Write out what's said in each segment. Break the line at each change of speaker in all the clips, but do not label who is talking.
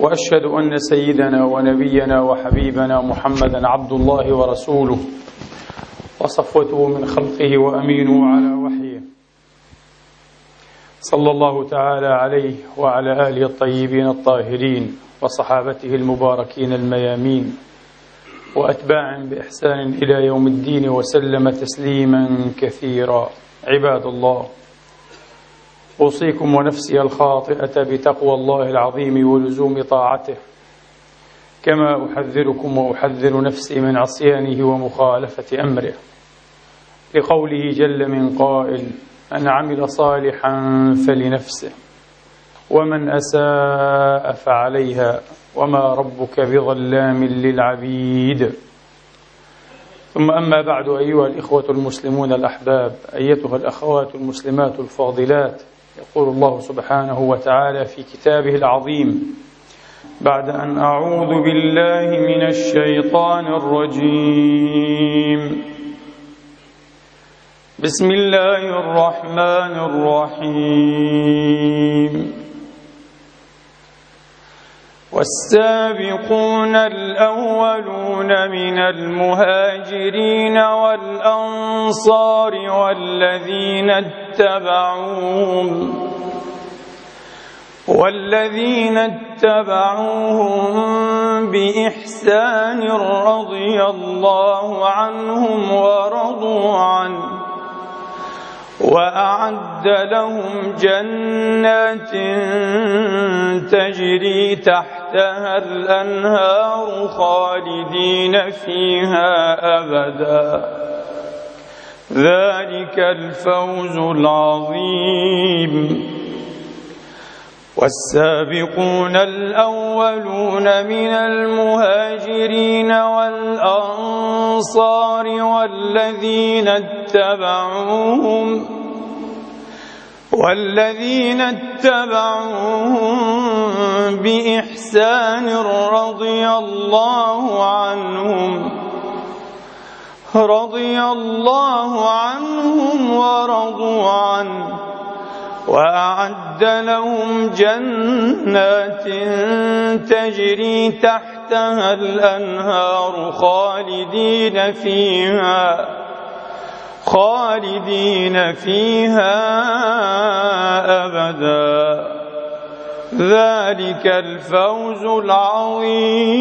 وأشهد أن سيدنا ونبينا وحبيبنا محمدا عبد الله ورسوله وصفوته من خلقه وأمينه على وحيه. صلى الله تعالى عليه وعلى آله الطيبين الطاهرين وصحابته المباركين الميامين واتباع بإحسان إلى يوم الدين وسلم تسليما كثيرا. عباد الله أوصيكم ونفسي الخاطئة بتقوى الله العظيم ولزوم طاعته. كما أحذركم وأحذر نفسي من عصيانه ومخالفة أمره. لقوله جل من قائل من عمل صالحا فلنفسه ومن أساء فعليها وما ربك بظلام للعبيد. ثم أما بعد أيها الإخوة المسلمون الأحباب أيتها الأخوات المسلمات الفاضلات يقول الله سبحانه وتعالى في كتابه العظيم بعد أن أعوذ بالله من الشيطان الرجيم. بسم الله الرحمن الرحيم. والسابقون الأولون من المهاجرين والأنصار والذين اتبعوهم والذين اتبعوهم بإحسان رضي الله عنهم ورضوا عنه وأعد لهم جنات تجري تحتها الأنهار خالدين فيها أبدا. ذلك الفوز العظيم. والسابقون الأولون من المهاجرين والأنصار والذين اتبعوهم والذين اتبعوهم بإحسان رضي الله عنهم رضي الله عنهم ورضوا عنه وأعد لهم جنات تجري تحتها الأنهار خالدين فيها. خالدين فيها أبدا. ذلك الفوز العظيم.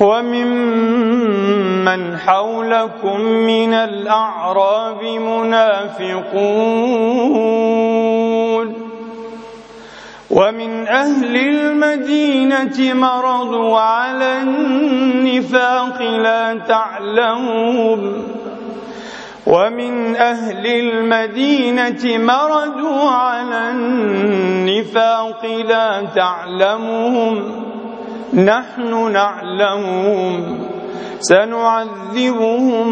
وممن حولكم من الأعراب منافقون. ومن أهل المدينة مرضوا على النفاق لا تعلمهم ومن أهل المدينة مردوا على النفاق لا تعلمهم نحن نعلمهم سنعذبهم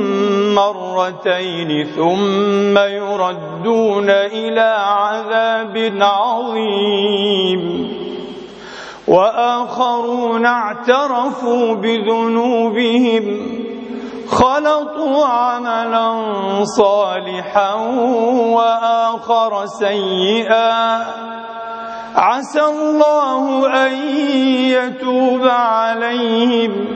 مرتين ثم يردون إلى عذاب عظيم. وآخرون اعترفوا بذنوبهم خلطوا عملا صالحا وآخر سيئا. عسى الله أن يتوب عليهم.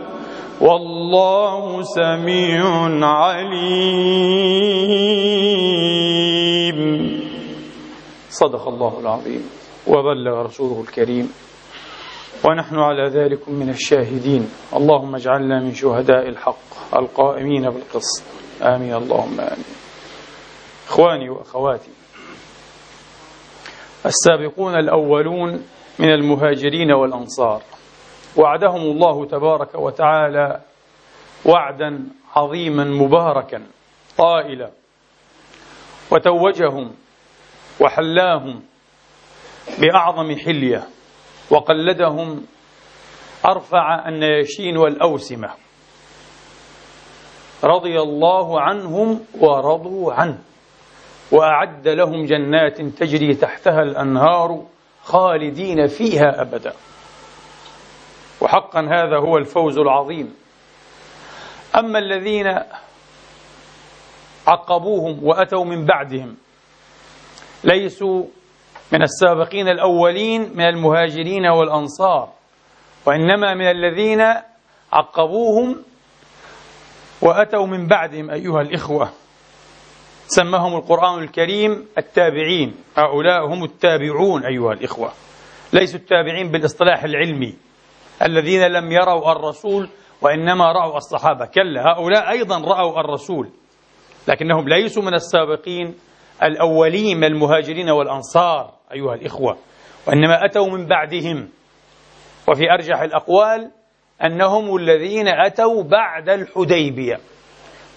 والله سميع عليم. صدق الله العظيم. وبلغ رسوله الكريم. ونحن على ذلك من الشاهدين. اللهم اجعلنا من شهداء الحق القائمين بالقسط. آمين. اللهم آمين. إخواني وأخواتي السابقون الأولون من المهاجرين والأنصار. وعدهم الله تبارك وتعالى وعدا عظيما مباركا طائلا وتوجهم وحلاهم بأعظم حلية وقلدهم أرفع النياشين والأوسمة. رضي الله عنهم ورضوا عنه وأعد لهم جنات تجري تحتها الأنهار خالدين فيها أبدا. وحقا هذا هو الفوز العظيم. أما الذين عقبوهم وأتوا من بعدهم ليسوا من السابقين الأولين من المهاجرين والأنصار وإنما من الذين عقبوهم وأتوا من بعدهم أيها الإخوة. سماهم القرآن الكريم التابعين هؤلاء هم التابعون أيها الإخوة. ليسوا التابعين بالإصطلاح العلمي. الذين لم يروا الرسول وإنما رأوا الصحابة. كلا هؤلاء أيضا رأوا الرسول لكنهم ليسوا من السابقين الأولين من المهاجرين والأنصار أيها الإخوة. وإنما أتوا من بعدهم. وفي أرجح الأقوال أنهم الذين أتوا بعد الحديبية.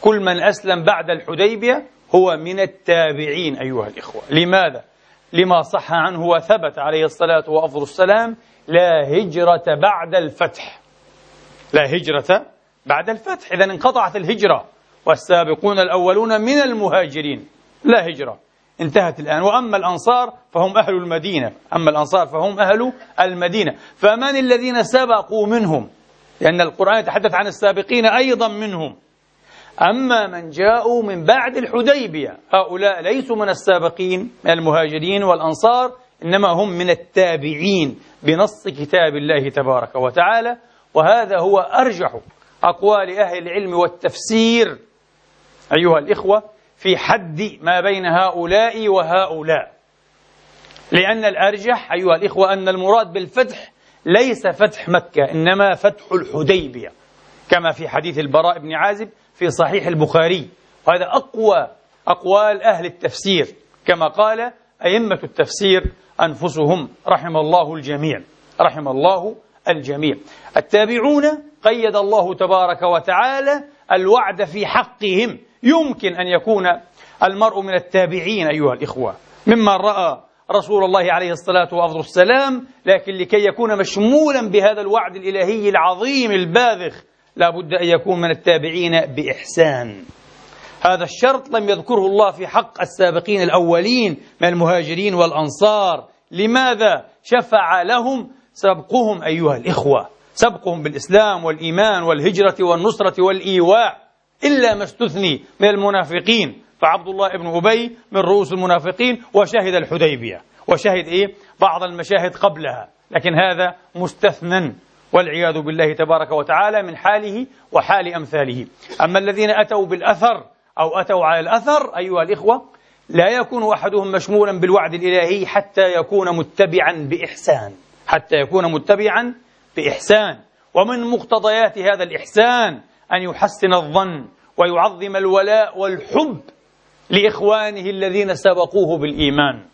كل من أسلم بعد الحديبية هو من التابعين أيها الإخوة. لماذا؟ لما صح عنه وثبت عليه الصلاة وأفضل السلام لا هجرة بعد الفتح. لا هجرة بعد الفتح. إذا انقطعت الهجرة والسابقون الأولون من المهاجرين. لا هجرة. انتهت الآن. وأما الأنصار فهم أهل المدينة. أما الأنصار فهم أهل المدينة. فمن الذين سبقوا منهم؟ لأن القرآن يتحدث عن السابقين أيضا منهم. أما من جاءوا من بعد الحديبية هؤلاء ليسوا من السابقين من المهاجرين والأنصار. إنما هم من التابعين بنص كتاب الله تبارك وتعالى وهذا هو أرجح أقوال أهل العلم والتفسير أيها الإخوة في حد ما بين هؤلاء وهؤلاء. لأن الأرجح أيها الإخوة أن المراد بالفتح ليس فتح مكة إنما فتح الحديبية كما في حديث البراء بن عازب في صحيح البخاري. وهذا أقوى أقوال أهل التفسير كما قال أئمة التفسير أنفسهم رحم الله الجميع رحم الله الجميع. التابعون قيد الله تبارك وتعالى الوعد في حقهم. يمكن أن يكون المرء من التابعين أيها الإخوة. ممن رأى رسول الله عليه الصلاة والسلام لكن لكي يكون مشمولا بهذا الوعد الإلهي العظيم الباذخ لا بد أن يكون من التابعين بإحسان. هذا الشرط لم يذكره الله في حق السابقين الأولين من المهاجرين والأنصار. لماذا شفع لهم سبقهم أيها الإخوة؟ سبقهم بالإسلام والإيمان والهجرة والنصرة والإيواء إلا ما استثني من المنافقين. فعبد الله بن أبي من رؤوس المنافقين وشهد الحديبية. وشهد إيه؟ بعض المشاهد قبلها. لكن هذا مستثنى والعياذ بالله تبارك وتعالى من حاله وحال أمثاله. أما الذين أتوا بالأثر أو أتوا على الأثر أيها الإخوة لا يكون أحدهم مشمولا بالوعد الإلهي حتى يكون متبعا بإحسان. حتى يكون متبعا بإحسان. ومن مقتضيات هذا الإحسان أن يحسن الظن ويعظم الولاء والحب لإخوانه الذين سبقوه بالإيمان.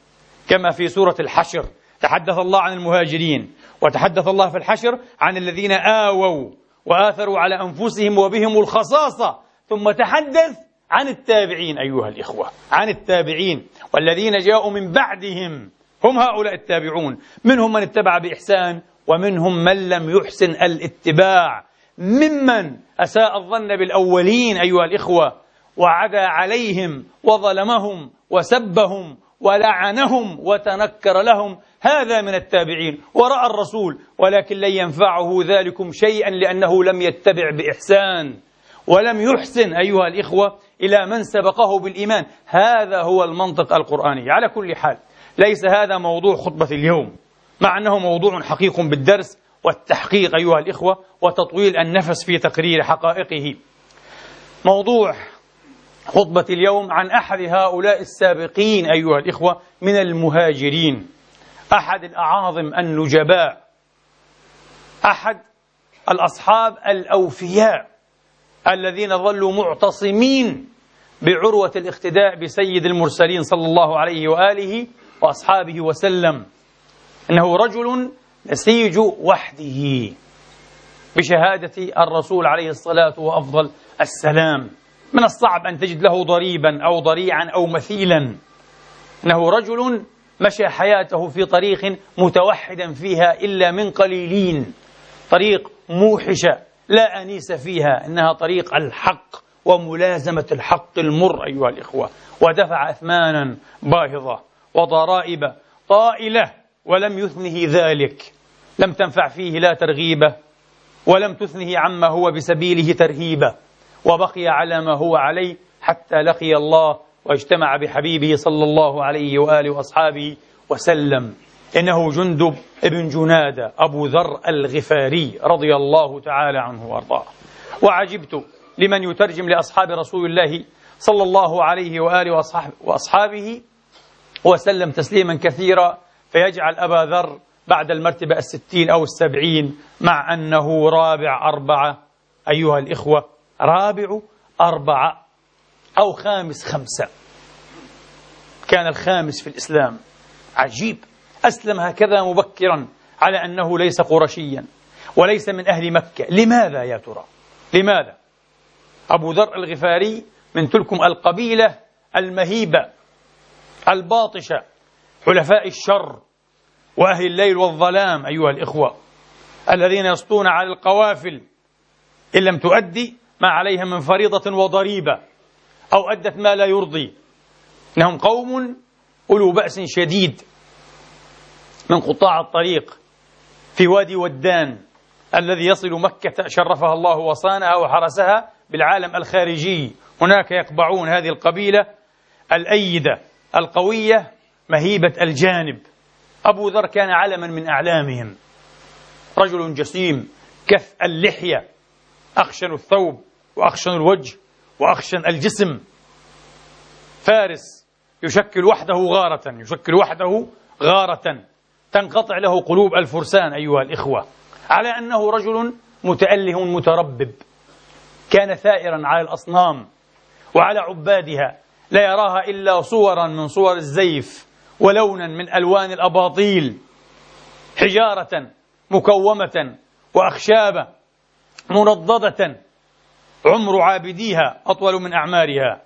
كما في سورة الحشر. تحدث الله عن المهاجرين وتحدث الله في الحشر عن الذين آووا وآثروا على أنفسهم وبهم الخصاصة. ثم تحدث عن التابعين أيها الإخوة عن التابعين والذين جاءوا من بعدهم هم هؤلاء التابعون منهم من اتبع بإحسان ومنهم من لم يحسن الاتباع ممن أساء الظن بالأولين أيها الإخوة وعدا عليهم وظلمهم وسبهم ولعنهم وتنكر لهم هذا من التابعين. ورأى الرسول ولكن لن ينفعه ذلكم شيئا لأنه لم يتبع بإحسان ولم يحسن أيها الإخوة إلى من سبقه بالإيمان. هذا هو المنطق القرآني. على كل حال ليس هذا موضوع خطبة اليوم مع أنه موضوع حقيق بالدرس والتحقيق أيها الإخوة وتطويل النفس في تقرير حقائقه. موضوع خطبة اليوم عن أحد هؤلاء السابقين أيها الإخوة من المهاجرين. أحد الأعاظم النجباء. أحد الأصحاب الأوفياء الذين ظلوا معتصمين بعروة الاقتداء بسيد المرسلين صلى الله عليه وآله وأصحابه وسلم. إنه رجل نسيج وحده بشهادة الرسول عليه الصلاة وأفضل السلام. من الصعب أن تجد له ضريبا أو ضريعا أو مثيلا. إنه رجل مشى حياته في طريق متوحدا فيها إلا من قليلين. طريق موحشة لا أنيس فيها إنها طريق الحق. وملازمة الحق المر أيها الإخوة. ودفع أثمانا باهظة وضرائب طائلة ولم يثنه ذلك. لم تنفع فيه لا ترغيبة ولم تثنه عما هو بسبيله ترهيبة وبقي على ما هو عليه حتى لقي الله واجتمع بحبيبه صلى الله عليه وآله وأصحابه وسلم. إنه جندب ابن جنادة أبو ذر الغفاري رضي الله تعالى عنه وأرضاه. وعجبت لمن يترجم لأصحاب رسول الله صلى الله عليه وآله وأصحابه وسلم تسليما كثيرا فيجعل أبا ذر بعد المرتبة الستين أو السبعين مع أنه رابع أربعة. أيها الإخوة رابع أربعة أو خامس خمسة. كان الخامس في الإسلام. عجيب. أسلم هكذا مبكرا على أنه ليس قرشيا وليس من أهل مكة. لماذا يا ترى؟ لماذا؟ أبو ذر الغفاري من تلكم القبيلة المهيبة الباطشة حلفاء الشر وأهل الليل والظلام أيها الإخوة الذين يسطون على القوافل إن لم تؤدي ما عليها من فريضة وضريبة أو أدت ما لا يرضي إنهم قوم أولو بأس شديد من قطاع الطريق في وادي ودان الذي يصل مكة شرفها الله وصانها وحرسها بالعالم الخارجي. هناك يقبعون هذه القبيلة الأيدة القوية مهيبة الجانب. أبو ذر كان علما من أعلامهم. رجل جسيم كث اللحية. أخشن الثوب وأخشن الوجه وأخشن الجسم. فارس يشكل وحده غارة يشكل وحده غارة. تنقطع له قلوب الفرسان أيها الإخوة. على أنه رجل متأله متربب. كان ثائرا على الأصنام وعلى عبادها لا يراها إلا صورا من صور الزيف ولونا من ألوان الأباطيل حجارة مكومة وأخشابة منضدة عمر عابديها أطول من أعمارها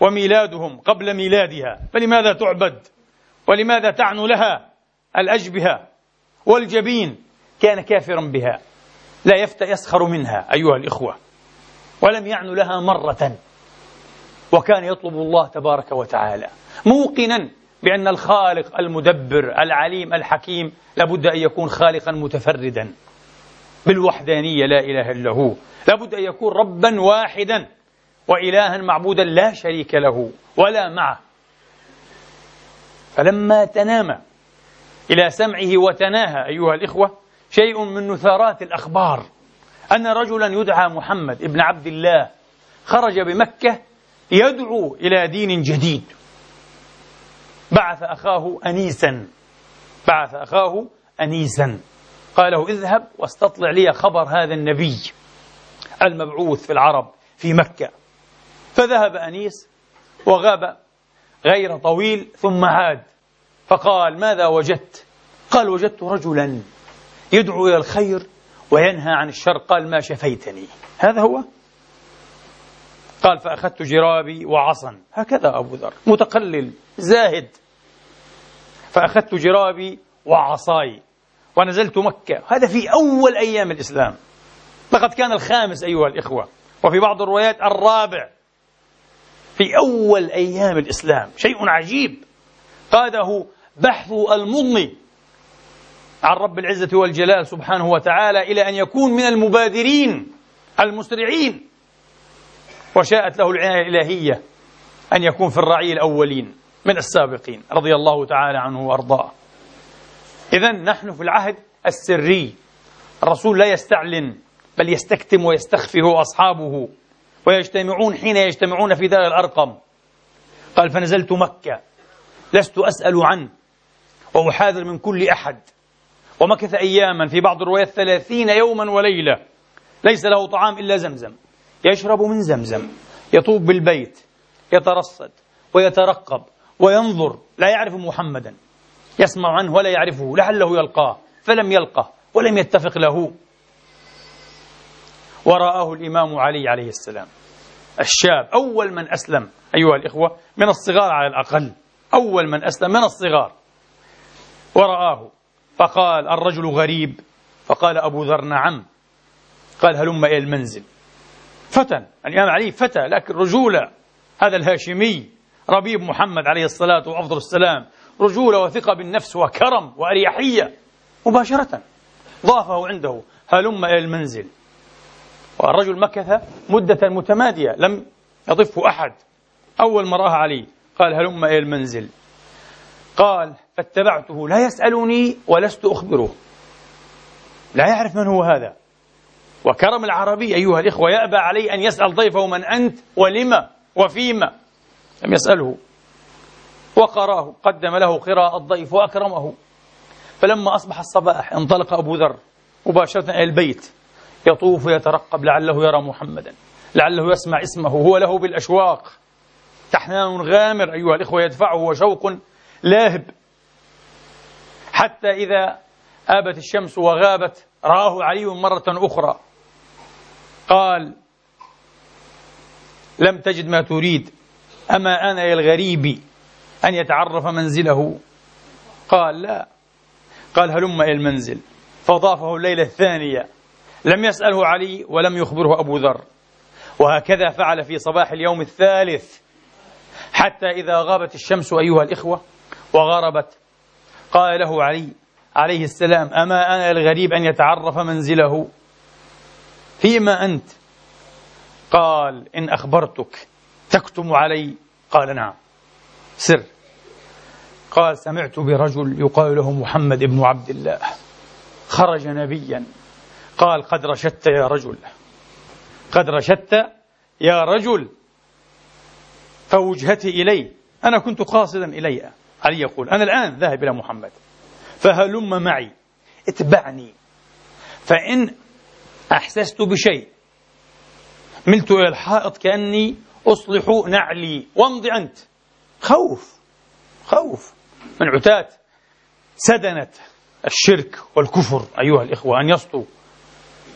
وميلادهم قبل ميلادها. فلماذا تعبد؟ ولماذا تعنو لها؟ الأجبهة والجبين. كان كافرا بها لا يفتى يسخر منها أيها الإخوة. ولم يعن لها مرة. وكان يطلب الله تبارك وتعالى موقنا بأن الخالق المدبر العليم الحكيم لابد أن يكون خالقا متفردا بالوحدانية لا إله إلا هو. لابد أن يكون ربا واحدا وإلها معبودا لا شريك له ولا معه. فلما تنام إلى سمعه وتناهى أيها الإخوة شيء من نثارات الأخبار. أن رجلا يدعى محمد ابن عبد الله خرج بمكة يدعو إلى دين جديد. بعث أخاه أنيسا. بعث أخاه أنيسا. قال له اذهب واستطلع لي خبر هذا النبي المبعوث في العرب في مكة. فذهب أنيس وغاب غير طويل ثم عاد. فقال ماذا وجدت؟ قال وجدت رجلا يدعو إلى الخير وينهى عن الشر. قال ما شفيتني. هذا هو؟ قال فأخذت جرابي وعصا هكذا أبو ذر. متقلل. زاهد. فأخذت جرابي وعصاي. ونزلت مكة. هذا في أول أيام الإسلام. لقد كان الخامس أيها الإخوة. وفي بعض الروايات الرابع. في أول أيام الإسلام. شيء عجيب. قاده بحث المضني. عن رب العزة والجلال سبحانه وتعالى إلى أن يكون من المبادرين المسرعين. وشاءت له العناية الإلهية أن يكون في الرعي الأولين من السابقين رضي الله تعالى عنه وأرضاه. إذا نحن في العهد السري. الرسول لا يستعلن بل يستكتم ويستخفي هو أصحابه ويجتمعون حين يجتمعون في دار الأرقم. قال فنزلت مكة لست أسأل عنه وأحاذر من كل أحد. ومكث أياما في بعض الروايات ثلاثين يوما وليلة. ليس له طعام إلا زمزم. يشرب من زمزم. يطوف بالبيت. يترصد. ويترقب. وينظر. لا يعرف محمدا. يسمع عنه ولا يعرفه. لعله يلقاه. فلم يلقه. ولم يتفق له. ورآه الإمام علي عليه السلام. الشاب. أول من أسلم. أيها الإخوة. من الصغار على الأقل. أول من أسلم. من الصغار. ورآه. فقال الرجل غريب. فقال أبو ذر نعم. قال هلم إلى المنزل. فتى. الإمام علي فتى لكن رجولة هذا الهاشمي ربيب محمد عليه الصلاة وأفضل السلام. رجولة وثقة بالنفس وكرم وأريحية. مباشرة. ضافه عنده. هلم إلى المنزل. والرجل مكث مدة متمادية. لم يضفه أحد. أول ما رآها علي قال هلم إلى المنزل. قال فاتبعته لا يسألني ولست أخبره. لا يعرف من هو هذا. وكرم العربي أيها الإخوة يأبى علي أن يسأل ضيفه من أنت ولما وفيما لم يسأله. وقراه قدم له قراءة الضيف وأكرمه. فلما أصبح الصباح انطلق أبو ذر مباشرة إلى البيت. يطوف ويترقب لعله يرى محمدا. لعله يسمع اسمه هو له بالأشواق. تحنان غامر أيها الإخوة يدفعه وشوق لاهب. حتى إذا آبت الشمس وغابت رآه علي مرة أخرى. قال لم تجد ما تريد أما أنا يا الغريب أن يتعرف منزله. قال لا. قال هلم إلى المنزل. فضافه الليلة الثانية لم يسأله علي ولم يخبره أبو ذر. وهكذا فعل في صباح اليوم الثالث حتى إذا غابت الشمس أيها الإخوة وغربت قال له علي عليه السلام أما أنا الغريب أن يتعرف منزله؟ فيما أنت؟ قال إن أخبرتك تكتم علي؟ قال نعم. سر. قال سمعت برجل يقال له محمد بن عبد الله خرج نبيا. قال قد رشدت يا رجل قد رشدت يا رجل فوجهتي إلي أنا كنت قاصدا إلي علي يقول أنا الآن ذاهب إلى محمد. فهلم معي اتبعني. فإن أحسست بشيء ملت إلى الحائط كأني أصلح نعلي. وامض أنت. خوف خوف. من عتاة سدنت الشرك والكفر أيها الإخوة أن يسطوا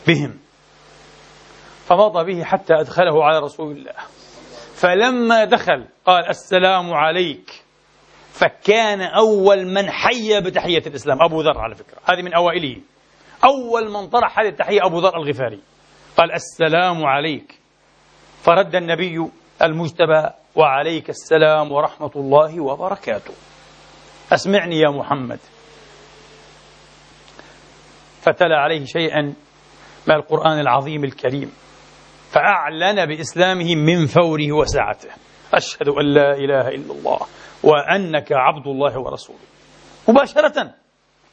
بهم. فمضى به حتى أدخله على رسول الله. فلما دخل قال السلام عليك. فكان أول من حي بتحية الإسلام أبو ذر على فكرة. هذه من أوائله أول من طرح هذه التحية أبو ذر الغفاري. قال السلام عليك. فرد النبي المجتبى وعليك السلام ورحمة الله وبركاته. أسمعني يا محمد. فتلا عليه شيئا من القرآن العظيم الكريم فأعلن بإسلامه من فوره وسعته. أشهد أن لا إله إلا الله. وأنك عبد الله ورسوله. مباشرة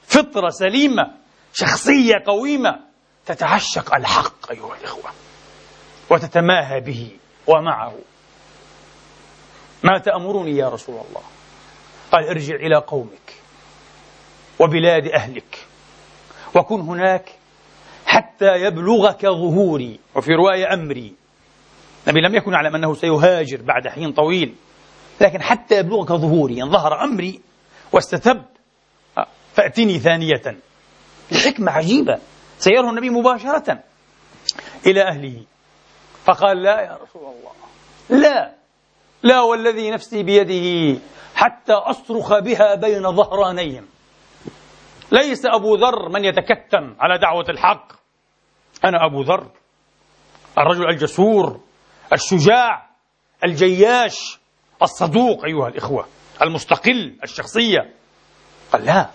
فطرة سليمة شخصية قويمة تتعشق الحق أيها الإخوة وتتماهى به ومعه. ما تأمرني يا رسول الله قال أرجع إلى قومك وبلاد أهلك وكن هناك حتى يبلغك ظهوري. وفي رواية أمري النبي لم يكن يعلم أنه سيهاجر بعد حين طويل. لكن حتى يبلغك ظهوري إن ظهر أمري واستتب فأتني ثانية. الحكمة عجيبة. سيره النبي مباشرة إلى أهله. فقال لا يا رسول الله. لا. لا والذي نفسي بيده حتى أصرخ بها بين ظهرانيهم. ليس أبو ذر من يتكتم على دعوة الحق. أنا أبو ذر. الرجل الجسور الشجاع الجياش. الصدوق أيها الإخوة المستقل الشخصية. قال لا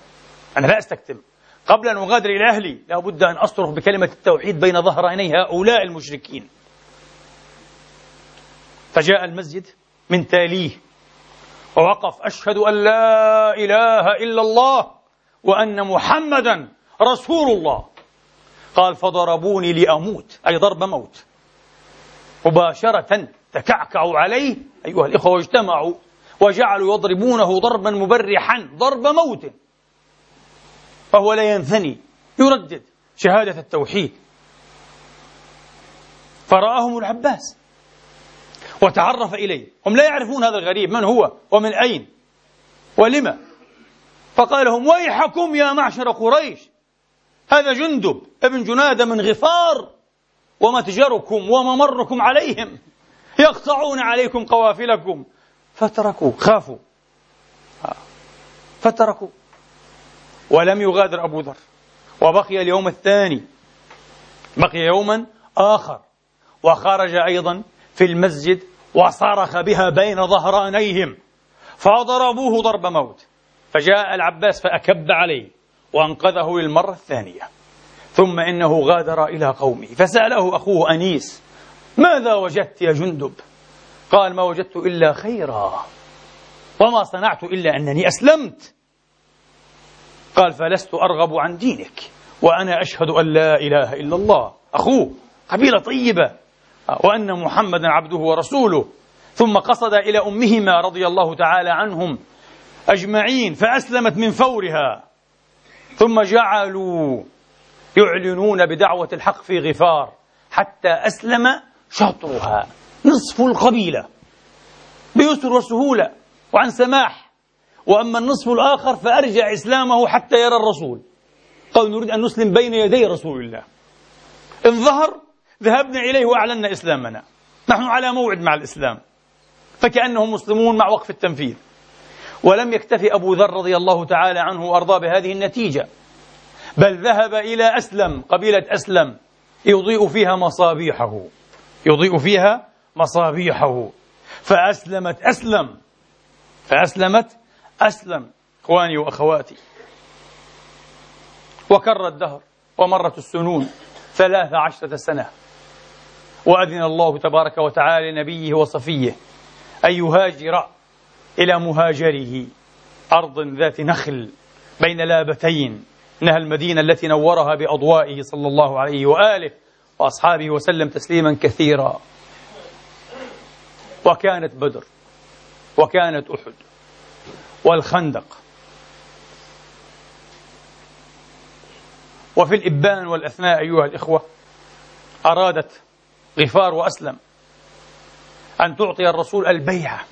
أنا لا أستكتم. قبل أن أغادر إلى أهلي لا بد أن أصرخ بكلمة التوحيد بين ظهراني هؤلاء المشركين. فجاء المسجد من تاليه ووقف أشهد أن لا إله إلا الله وأن محمدا رسول الله. قال فضربوني لأموت أي ضرب موت. مباشرة تكعكعوا عليه أيها الإخوة واجتمعوا وجعلوا يضربونه ضربا مبرحا ضرب موت. وهو لا ينثني يردد شهادة التوحيد. فرآهم العباس وتعرف إليه. هم لا يعرفون هذا الغريب من هو ومن أين ولما فقال لهم ويحكم يا معشر قريش هذا جندب ابن جنادة من غفار ومتجركم وممركم عليهم. يقطعون عليكم قوافلكم. فتركوا خافوا. فتركوا ولم يغادر أبو ذر. وبقي اليوم الثاني. بقي يوما آخر. وخرج أيضا في المسجد وصرخ بها بين ظهرانيهم. فضربوه ضرب موت. فجاء العباس فأكب عليه وأنقذه للمرة الثانية. ثم إنه غادر إلى قومه. فسأله أخوه أنيس ماذا وجدت يا جندب؟ قال ما وجدت إلا خيرا. وما صنعت إلا أنني أسلمت. قال فلست أرغب عن دينك وأنا أشهد أن لا إله إلا الله. أخوه قبيلة طيبة. وأن محمدا عبده ورسوله. ثم قصد إلى أمهما رضي الله تعالى عنهم أجمعين فأسلمت من فورها. ثم جعلوا يعلنون بدعوة الحق في غفار حتى أسلم شطرها نصف القبيلة بيسر وسهولة وعن سماح. وأما النصف الآخر فأرجع إسلامه حتى يرى الرسول. قال نريد أن نسلم بين يدي رسول الله. إن ظهر ذهبنا إليه وأعلنا إسلامنا. نحن على موعد مع الإسلام. فكأنهم مسلمون مع وقف التنفيذ. ولم يكتفي أبو ذر رضي الله تعالى عنه وأرضاه بهذه النتيجة. بل ذهب إلى أسلم قبيلة أسلم يضيء فيها مصابيحه. يضيء فيها مصابيحه. فأسلمت أسلم. فأسلمت أسلم. إخواني وأخواتي. وكر الدهر ومرت السنون ثلاث عشرة سنة. وأذن الله تبارك وتعالى لنبيه وصفيه أن يهاجر إلى مهاجره أرض ذات نخل بين لابتين إنها المدينة التي نورها بأضوائه صلى الله عليه وآله. وأصحابه وسلم تسليما كثيرا. وكانت بدر وكانت أحد والخندق. وفي الإبان والأثناء أيها الإخوة أرادت غفار وأسلم أن تعطي الرسول البيعة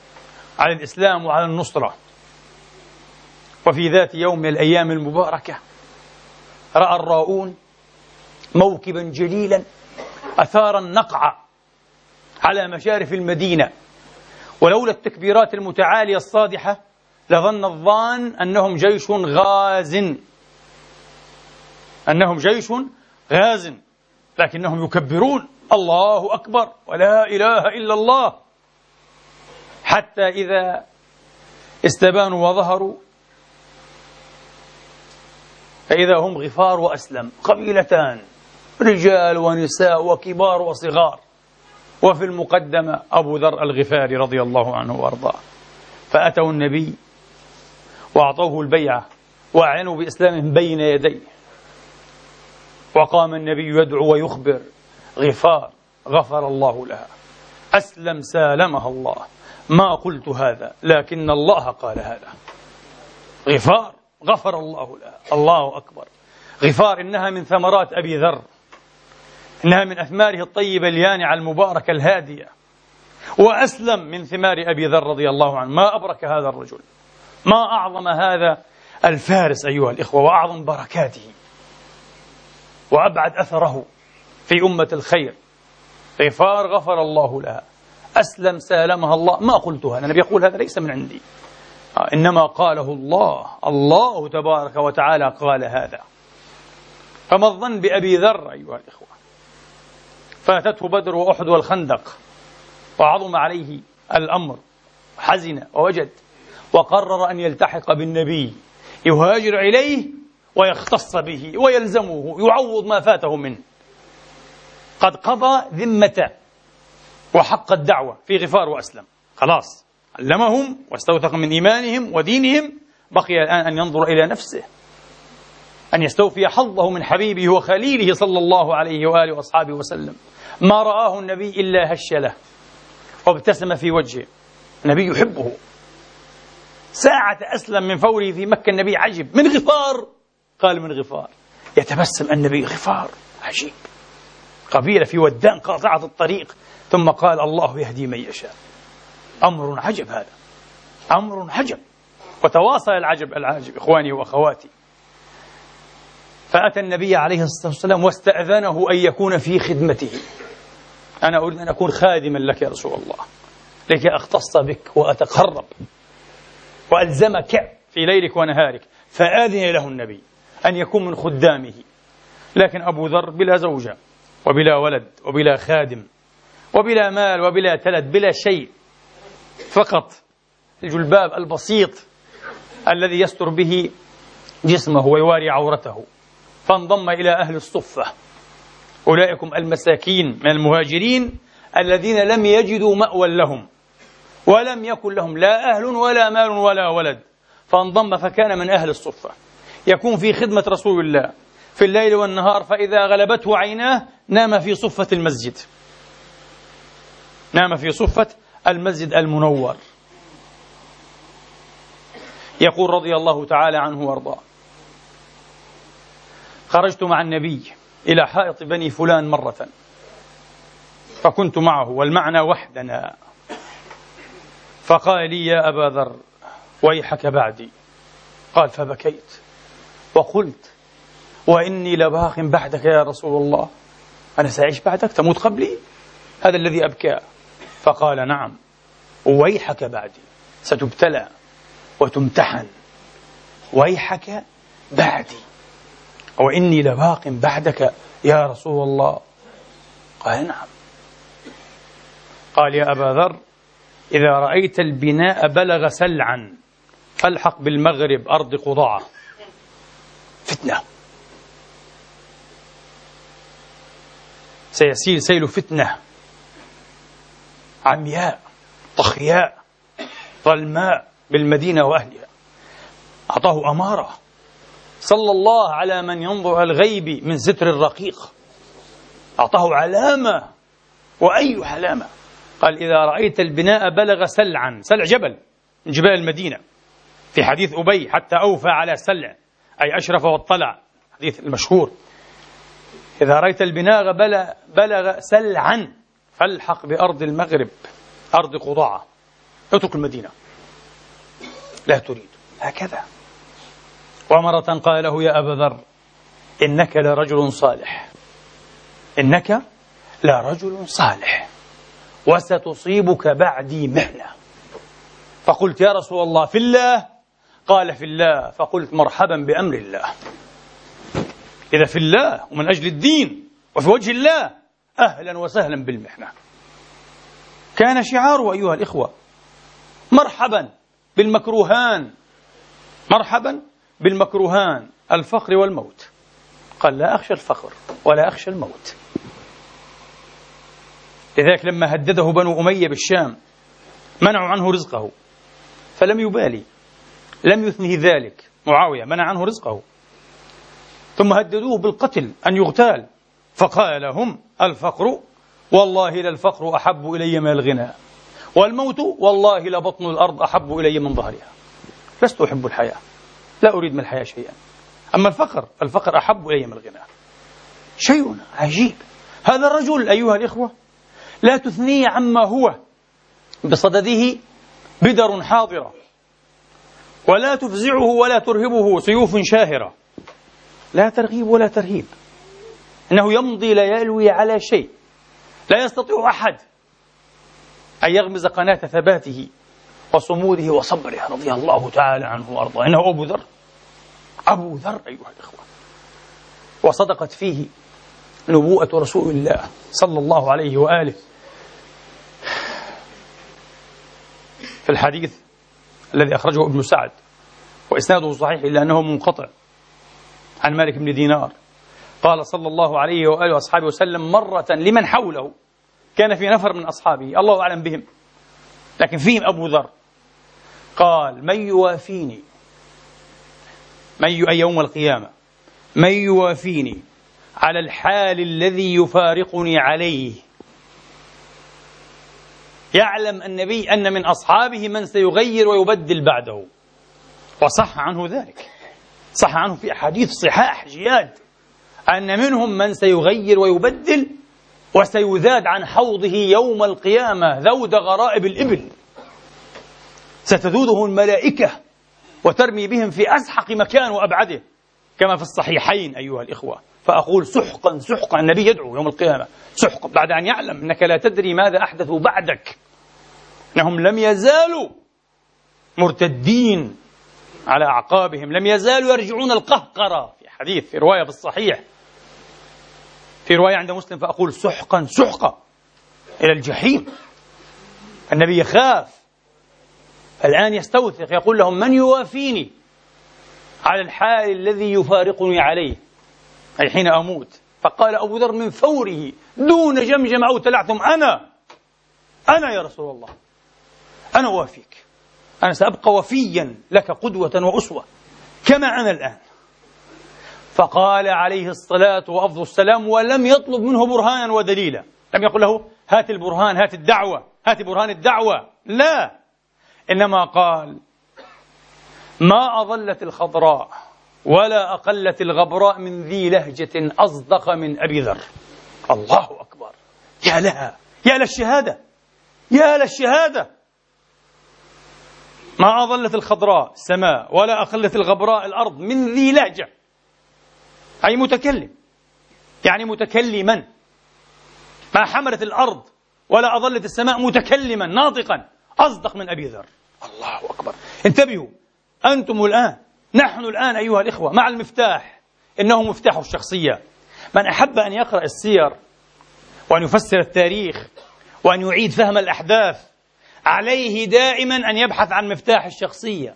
على الإسلام وعلى النصرة. وفي ذات يوم من الأيام المباركة رأى الراؤون موكبا جليلا أثار النقع على مشارف المدينة. ولولا التكبيرات المتعالية الصادحة لظن الظان أنهم جيش غاز أنهم جيش غاز لكنهم يكبرون. الله أكبر. ولا إله إلا الله. حتى إذا استبانوا وظهروا فإذا هم غفار وأسلم. قبيلتان. رجال ونساء وكبار وصغار. وفي المقدمة أبو ذر الغفاري رضي الله عنه وأرضاه. فأتوا النبي وأعطوه البيعة وأعلنوا بإسلامهم بين يديه. وقام النبي يدعو ويخبر. غفار غفر الله لها. أسلم سالمها الله. ما قلت هذا لكن الله قال هذا. غفار غفر الله لها. الله أكبر. غفار إنها من ثمرات أبي ذر. إنها من أثماره الطيبة اليانعة المباركة الهادية. وأسلم من ثمار أبي ذر رضي الله عنه. ما أبرك هذا الرجل. ما أعظم هذا الفارس أيها الإخوة وأعظم بركاته. وأبعد أثره في أمة الخير. غفار غفر الله لها. أسلم سالمها الله. ما قلتها النبي يقول هذا ليس من عندي. آه، إنما قاله الله. الله تبارك وتعالى قال هذا. فما الظن بأبي ذر أيها الإخوة؟ فاتته بدر وأحد والخندق وعظم عليه الأمر حزن ووجد وقرر أن يلتحق بالنبي يهاجر إليه ويختص به ويلزمه يعوض ما فاته منه. قد قضى ذمته وحق الدعوة في غفار وأسلم. خلاص علمهم واستوثق من إيمانهم ودينهم بقي الآن أن ينظر إلى نفسه. أن يستوفي حظه من حبيبه وخليله صلى الله عليه وآله وأصحابه وسلم. ما رآه النبي إلا هش له وابتسم في وجهه. النبي يحبه. ساعة أسلم من فوره في مكة النبي عجب. من غفار؟
قال من غفار. يتبسم النبي غفار. عجيب. قبيلة في ودان قاطعة الطريق. ثم قال الله يهدي من يشاء. أمر عجب هذا. أمر عجب. وتواصل العجب العاجب إخواني وأخواتي. فأتى النبي عليه الصلاة والسلام واستأذنه أن يكون في خدمته. أنا أريد أن أكون خادما لك يا رسول الله. لكي أختص بك وأتقرب. وألزمك في ليلك ونهارك. فآذن له النبي أن يكون من خدامه. لكن أبو ذر بلا زوجة وبلا ولد وبلا خادم وبلا مال وبلا تلد بلا شيء. فقط الجلباب البسيط الذي يستر به جسمه ويواري عورته. فانضم إلى أهل الصفة. أولئكم المساكين من المهاجرين الذين لم يجدوا مأوى لهم ولم يكن لهم لا أهل ولا مال ولا ولد فانضم فكان من أهل الصفة. يكون في خدمة رسول الله في الليل والنهار فإذا غلبته عيناه نام في صفة المسجد. نام في صفة المسجد المنور. يقول رضي الله تعالى عنه وأرضاه. خرجت مع النبي إلى حائط بني فلان مرة. فكنت معه والمعنى وحدنا. فقال لي يا أبا ذر ويحك بعدي. قال فبكيت. وقلت وإني لباق بعدك يا رسول الله. أنا سأعيش بعدك؟ تموت قبلي؟ هذا الذي أبكى. فقال نعم. ويحك بعدي. ستبتلى وتمتحن. ويحك بعدي. وإني لباق بعدك يا رسول الله؟ قال نعم. قال يا أبا ذر إذا رأيت البناء بلغ سلعا فالحق بالمغرب أرض قضاعة فتنة. سيسيل سيل فتنة. عمياء طخياء ظلماء بالمدينة وأهلها. أعطاه أمارة. صلى الله على من ينظر الغيب من ستر الرقيق. أعطاه علامة. وأي علامة؟ قال إذا رأيت البناء بلغ سلعا سلع جبل من جبال المدينة. في حديث أبي حتى أوفى على سلع أي أشرف واطلع حديث المشهور. إذا رأيت البناء بلغ سلعا فالحق بأرض المغرب أرض قضاعة اترك المدينة. لا تريد. هكذا. ومرة قال له يا أبا ذر إنك لرجل صالح. إنك لرجل صالح. وستصيبك بعدي مهنة. فقلت يا رسول الله في الله؟ قال في الله. فقلت مرحبا بأمر الله. إذا في الله ومن أجل الدين وفي وجه الله أهلا وسهلا بالمحنة كان شعاره أيها الإخوة مرحبا بالمكروهان. مرحبا بالمكروهان الفقر والموت. قال لا أخشى الفقر ولا أخشى الموت. لذلك لما هدده بنو أمية بالشام منعوا عنه رزقه فلم يبالي لم يثنه ذلك. معاوية منع عنه رزقه. ثم هددوه بالقتل أن يغتال. فقال لهم الفقر والله للفقر أحب إلي من الغنى. والموت والله لبطن الأرض أحب إلي من ظهرها. لست أحب الحياة. لا أريد من الحياة شيئا. أما الفقر فالفقر أحب إلي من الغنى. شيء عجيب. هذا الرجل أيها الإخوة لا تثنيه عما هو بصدده بدر حاضرة ولا تفزعه ولا ترهبه سيوف شاهرة. لا ترغيب ولا ترهيب. إنه يمضي لا يلوي على شيء. لا يستطيع أحد أن يغمز قناة ثباته. وصموده وصبره رضي الله تعالى عنه وأرضاه. إنه أبو ذر. أبو ذر أيها الإخوة. وصدقت فيه نبوءة رسول الله صلى الله عليه وآله. في الحديث الذي أخرجه ابن سعد وإسناده صحيح إلا أنه منقطع عن مالك بن دينار. قال صلى الله عليه وآله وأصحابه وسلم مرة لمن حوله كان في نفر من أصحابه. الله أعلم بهم. لكن فيهم أبو ذر. قال من يوافيني؟ من يوم القيامة. من يوافيني؟ على الحال الذي يفارقني عليه. يعلم النبي أن من أصحابه من سيغير ويبدل بعده. وصح عنه ذلك. صح عنه في أحاديث صحاح جياد. أن منهم من سيغير ويبدل وسيذاد عن حوضه يوم القيامة ذود غرائب الإبل. ستذوده الملائكة وترمي بهم في أسحق مكان وأبعده كما في الصحيحين أيها الإخوة. فأقول سحقا سحقا النبي يدعو يوم القيامة سحقا بعد أن يعلم أنك لا تدري ماذا أحدثوا بعدك. أنهم لم يزالوا مرتدين على أعقابهم لم يزالوا يرجعون القهقرة. في حديث في رواية في الصحيح. في رواية عند مسلم فأقول سحقا سحقا إلى الجحيم. النبي يخاف الآن يستوثق يقول لهم من يوافيني على الحال الذي يفارقني عليه؟ أي حين أموت. فقال أبو ذر من فوره دون جمجم أو تلعثم أنا أنا يا رسول الله أنا وافيك أنا سأبقى وفيا لك قدوة وأسوة كما أنا الآن. فقال عليه الصلاة وأفضل السلام ولم يطلب منه برهانا ودليلا. لم يقل له هات البرهان هات الدعوة هات برهان الدعوة. لا. إنما قال ما أظلت الخضراء ولا أقلت الغبراء من ذي لهجة أصدق من أبي ذر. الله أكبر. يا لها يا للشهادة يا للشهادة ما أظلت الخضراء السماء ولا أقلت الغبراء الأرض من ذي لهجة. أي متكلم. يعني متكلما. ما حملت الأرض ولا أظلت السماء متكلما ناطقا. أصدق من أبي ذر. الله أكبر. انتبهوا. أنتم الآن نحن الآن أيها الإخوة مع المفتاح. إنه مفتاح الشخصية. من أحب أن يقرأ السير وأن يفسر التاريخ وأن يعيد فهم الأحداث عليه دائما أن يبحث عن مفتاح الشخصية.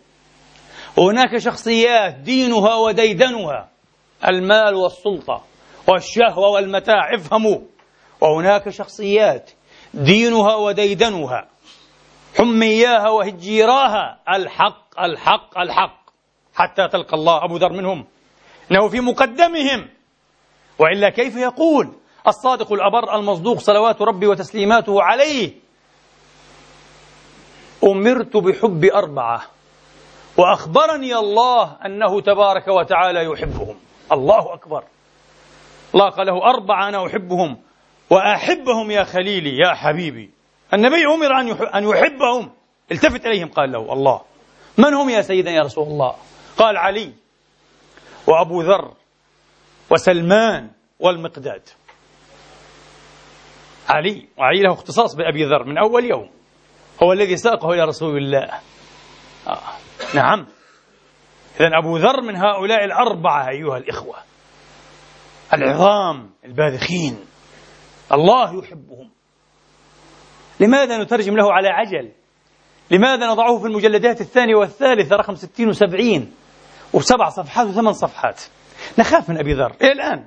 وهناك شخصيات دينها وديدنها المال والسلطة والشهوة والمتاع افهموا. وهناك شخصيات دينها وديدنها. حمياها وهجيراها. الحق الحق الحق. حتى تلقى الله أبو ذر منهم. إنه في مقدمهم. وإلا كيف يقول الصادق الأبر المصدوق صلوات ربي وتسليماته عليه؟ أمرت بحب أربعة. وأخبرني الله أنه تبارك وتعالى يحبهم. الله أكبر. الله قال له أربعة أنا أحبهم. وأحبهم يا خليلي يا حبيبي. النبي أمر أن يحبهم. التفت إليهم قال له الله. من هم يا سيدنا يا رسول الله؟ قال علي وأبو ذر وسلمان والمقداد. علي وعلي له اختصاص بأبي ذر من أول يوم. هو الذي ساقه إلى رسول الله. آه. نعم. إذا أبو ذر من هؤلاء الأربعة أيها الإخوة. العظام الباذخين. الله يحبهم. لماذا نترجم له على عجل؟ لماذا نضعه في المجلدات الثانية والثالثة؟ رقم ستين وسبعين وسبع صفحات وثمان صفحات. نخاف من أبي ذر. إلى الآن.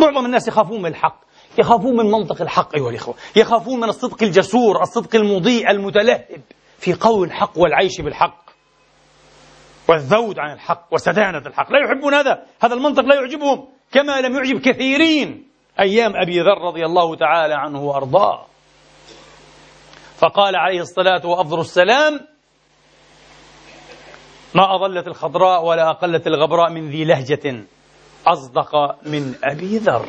معظم الناس يخافون من الحق. يخافون من منطق الحق أيها الإخوة. يخافون من الصدق الجسور الصدق المضيء المتلهب في قول الحق والعيش بالحق. والذود عن الحق وسدانة الحق. لا يحبون هذا. هذا المنطق لا يعجبهم. كما لم يعجب كثيرين أيام أبي ذر رضي الله تعالى عنه وأرضاه. فقال عليه الصلاة وأفضل السلام ما أظلت الخضراء ولا أقلت الغبراء من ذي لهجة أصدق من أبي ذر.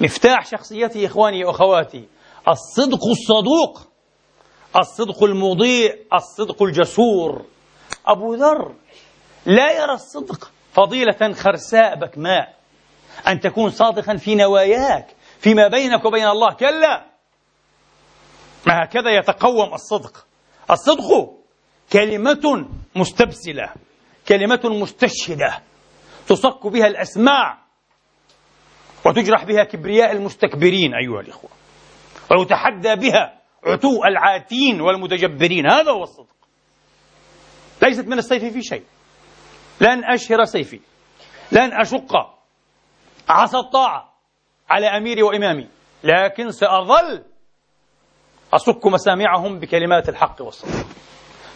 مفتاح شخصيته إخواني وأخواتي. الصدق الصدوق الصدق المضيء الصدق الجسور. أبو ذر لا يرى الصدق فضيلة خرساء بكماء. أن تكون صادقا في نواياك فيما بينك وبين الله كلا. ما هكذا يتقوم الصدق. الصدق كلمة مستبسلة كلمة مستشهدة. تصك بها الأسماع وتجرح بها كبرياء المستكبرين أيها الإخوة. ويتحدى بها عتو العاتين والمتجبرين. هذا هو الصدق. ليست من السيف في شيء. لن أشهر سيفي. لن أشق. عصا الطاعة على أميري وإمامي. لكن سأظل أصك مسامعهم بكلمات الحق والصدق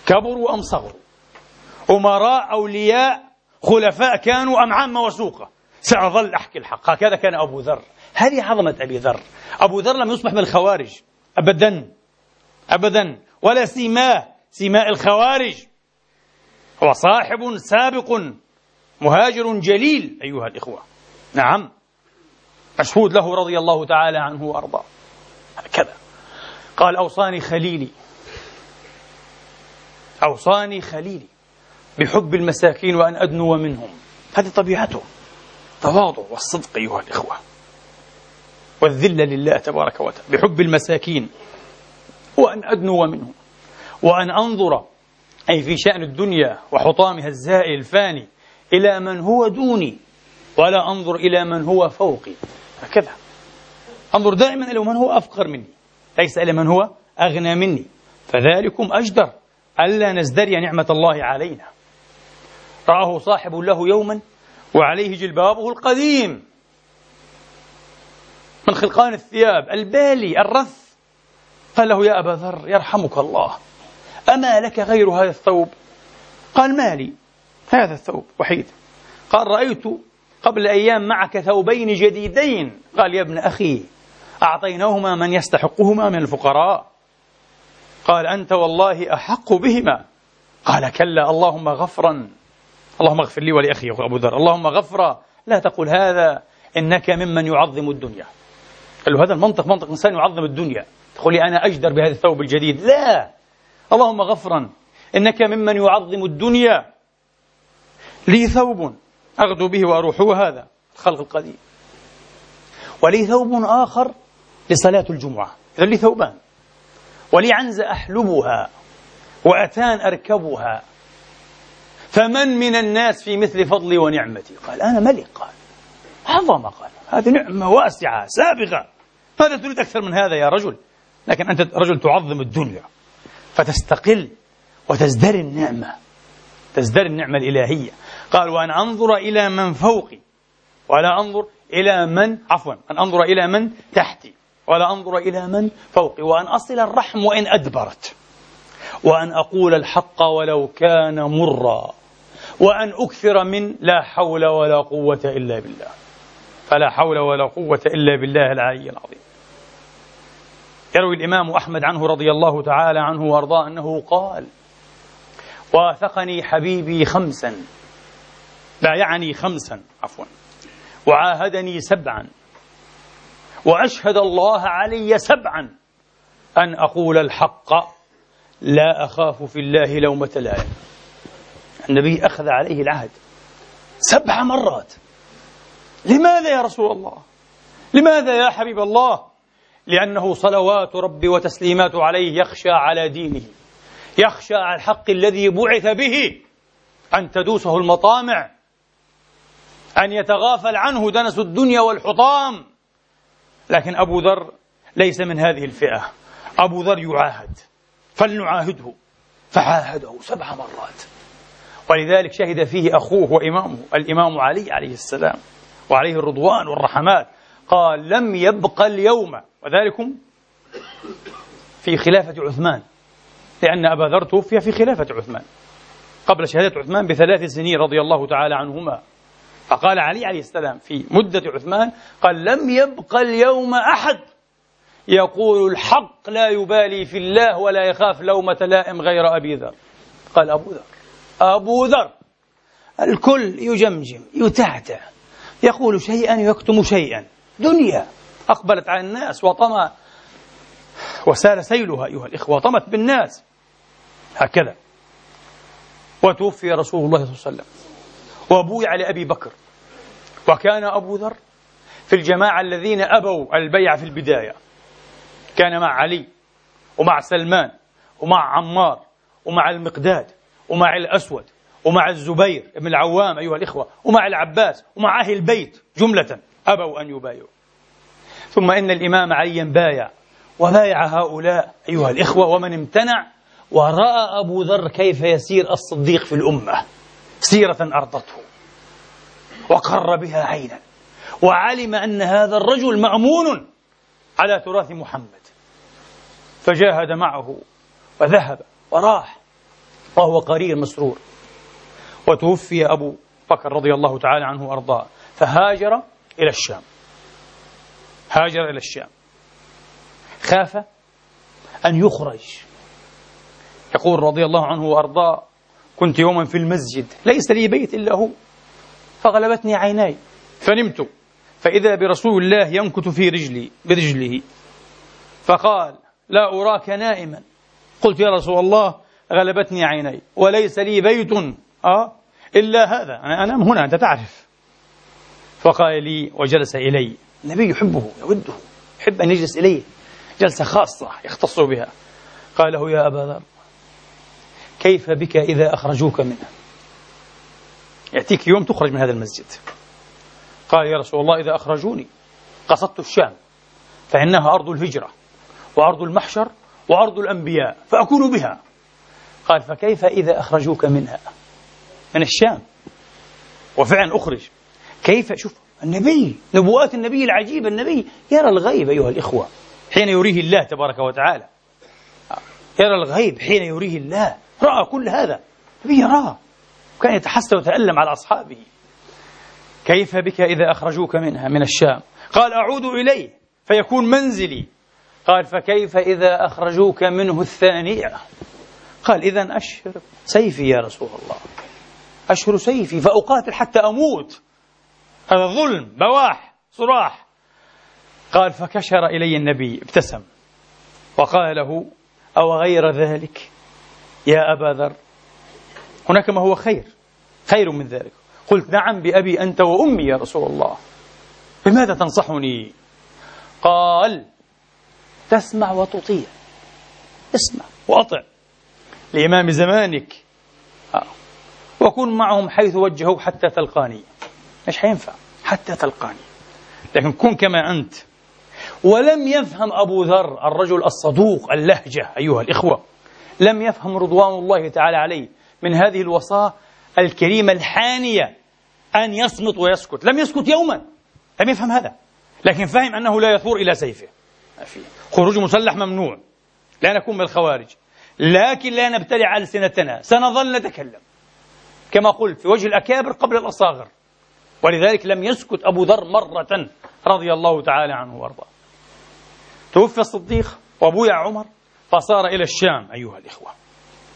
كبروا أم صغروا؟ أمراء أولياء خلفاء كانوا أم عامة وسوقة؟ سأظل أحكي الحق. هكذا كان أبو ذر. هذه عظمة أبي ذر. أبو ذر لم يصبح من الخوارج. أبدا. أبدا. ولا سيماه سيماء الخوارج. هو صاحب سابق مهاجر جليل أيها الإخوة. نعم. مشهود له رضي الله تعالى عنه وأرضاه. هكذا. قال أوصاني خليلي. أوصاني خليلي. بحب المساكين وأن أدنو منهم. هذه طبيعته. التواضع والصدق أيها الإخوة. والذلة لله تبارك وتعالى. بحب المساكين وأن أدنو منهم. وأن أنظر أي في شأن الدنيا وحطامها الزائل الفاني إلى من هو دوني ولا أنظر إلى من هو فوقي. هكذا. أنظر دائما إلى من هو أفقر مني. ليس إلى من هو أغنى مني. فذلكم أجدر ألا نزدري نعمة الله علينا. رآه صاحب له يوما وعليه جلبابه القديم. من خلقان الثياب البالي الرث. قال له يا أبا ذر يرحمك الله. أما لك غير هذا الثوب؟ قال مالي هذا الثوب وحيد. قال رأيت قبل أيام معك ثوبين جديدين. قال يا ابن أخي أعطيناهما من يستحقهما من الفقراء. قال أنت والله أحق بهما. قال كلا اللهم غفرا. اللهم اغفر لي ولأخي أبو ذر. اللهم غفرا. لا تقل هذا إنك ممن يعظم الدنيا. قال له هذا المنطق منطق إنسان يعظم الدنيا. تقول لي أنا أجدر بهذا الثوب الجديد. لا. اللهم غفرا. إنك ممن يعظم الدنيا. لي ثوب أغدو به وأروح. هو هذا الخلق القديم. ولي ثوب آخر لصلاة الجمعة. إذا لي ثوبان. ولي عنزة أحلبها وأتان أركبها. فمن من الناس في مثل فضلي ونعمتي؟ قال أنا ملك. قال عظمة قال. هذه نعمة واسعة سابغة ماذا تريد أكثر من هذا يا رجل. لكن أنت رجل تعظم الدنيا. فتستقل وتزدري النعمة. تزدري النعمة الإلهية. قال وأن أنظر إلى من فوقي. ولا أنظر إلى من عفوا أن أنظر إلى من تحتي. ولا أنظر إلى من فوقي. وأن أصل الرحم وإن أدبرت. وأن أقول الحق ولو كان مرا. وأن أكثر من لا حول ولا قوة إلا بالله. فلا حول ولا قوة إلا بالله العلي العظيم. يروي الإمام أحمد عنه رضي الله تعالى عنه وأرضاه أنه قال واثقني حبيبي خمسا. لا يعني خمسا عفوا. وعاهدني سبعا. وأشهد الله علي سبعا أن أقول الحق لا أخاف في الله لومة لائم النبي أخذ عليه العهد سبع مرات. لماذا يا رسول الله؟ لماذا يا حبيب الله؟ لأنه صلوات ربي وتسليمات عليه يخشى على دينه يخشى على الحق الذي بعث به أن تدوسه المطامع أن يتغافل عنه دنس الدنيا والحطام. لكن أبو ذر ليس من هذه الفئة. أبو ذر يعاهد فلنعاهده. فعاهده سبع مرات. ولذلك شهد فيه أخوه وإمامه الإمام علي عليه السلام وعليه الرضوان والرحمات. قال لم يبق اليوم. وذلكم في خلافة عثمان لأن أبا ذر توفي في خلافة عثمان قبل شهادة عثمان بثلاث سنين رضي الله تعالى عنهما. فقال علي عليه السلام في مدة عثمان قال لم يبق اليوم أحد. يقول الحق لا يبالي في الله ولا يخاف لومة لائم غير أبي ذر. قال أبو ذر. أبو ذر. الكل يجمجم يتعتع يقول شيئا يكتم شيئا. دنيا. أقبلت على الناس وطمى وسال سيلها أيها الإخوة طمت بالناس. هكذا. وتوفي رسول الله صلى الله عليه وسلم. وبويع لأبي بكر. وكان أبو ذر في الجماعة الذين أبوا البيع في البداية. كان مع علي ومع سلمان ومع عمار ومع المقداد ومع الأسود ومع الزبير بن العوام أيها الإخوة ومع العباس ومع أهل البيت جملة أبوا أن يبايعوا. ثم إن الإمام عليا بايع وبايع هؤلاء أيها الإخوة ومن امتنع ورأى أبو ذر كيف يسير الصديق في الأمة. سيرة أرضته. وقر بها عينا. وعلم أن هذا الرجل مأمون على تراث محمد. فجاهد معه وذهب وراح. وهو قرير مسرور. وتوفي أبو بكر رضي الله تعالى عنه وأرضاه. فهاجر إلى الشام. هاجر إلى الشام. خاف أن يخرج. يقول رضي الله عنه وأرضاه كنت يوما في المسجد ليس لي بيت إلا هو. فغلبتني عيناي. فنمت. فإذا برسول الله ينكت في رجلي برجله. فقال لا أراك نائما. قلت يا رسول الله غلبتني عيني وليس لي بيت. أه إلا هذا. أنا أنام هنا أنت تعرف. فقال لي وجلس إلي. النبي يحبه يوده. يحب أن يجلس إليه. جلسة خاصة يختص بها. قال له يا أبا ذر كيف بك إذا أخرجوك منه يأتيك يوم تخرج من هذا المسجد. قال يا رسول الله إذا أخرجوني قصدت الشام فإنها أرض الهجرة وأرض المحشر وأرض الأنبياء فأكون بها. قال فكيف إذا أخرجوك منها؟ من الشام. وفعلا أخرج. كيف؟ شوف النبي نبوات النبي العجيبة النبي يرى الغيب أيها الإخوة حين يريه الله تبارك وتعالى. يرى الغيب حين يريه الله. رأى كل هذا. النبي يراه. وكان يتحسر ويتألم على أصحابه. كيف بك إذا أخرجوك منها من الشام؟ قال أعود إليه فيكون منزلي. قال فكيف إذا أخرجوك منه الثانية؟ قال إذا أشهر سيفي يا رسول الله. أشهر سيفي فأقاتل حتى أموت. هذا ظلم بواح صراح. قال فكشر إلي النبي ابتسم. وقال له أو غير ذلك يا أبا ذر؟ هناك ما هو خير. خير من ذلك. قلت نعم بأبي أنت وأمي يا رسول الله. بماذا تنصحني؟ قال تسمع وتطيع. اسمع وأطع. لإمام زمانك. آه. وكن معهم حيث وجهوا حتى تلقاني. مش حينفع؟ حتى تلقاني. لكن كن كما أنت. ولم يفهم أبو ذر الرجل الصدوق اللهجة أيها الإخوة. لم يفهم رضوان الله تعالى عليه. من هذه الوصاة الكريمة الحانية أن يصمت ويسكت. لم يسكت يوما. لم يفهم هذا. لكن فهم أنه لا يثور إلى سيفه. خروج مسلح ممنوع. لا نكون من الخوارج لكن لا نبتلع ألسنتنا. سنظل نتكلم. كما قلت في وجه الأكابر قبل الأصاغر. ولذلك لم يسكت أبو ذر مرة رضي الله تعالى عنه وأرضاه. توفي الصديق وابويا عمر فصار إلى الشام أيها الإخوة.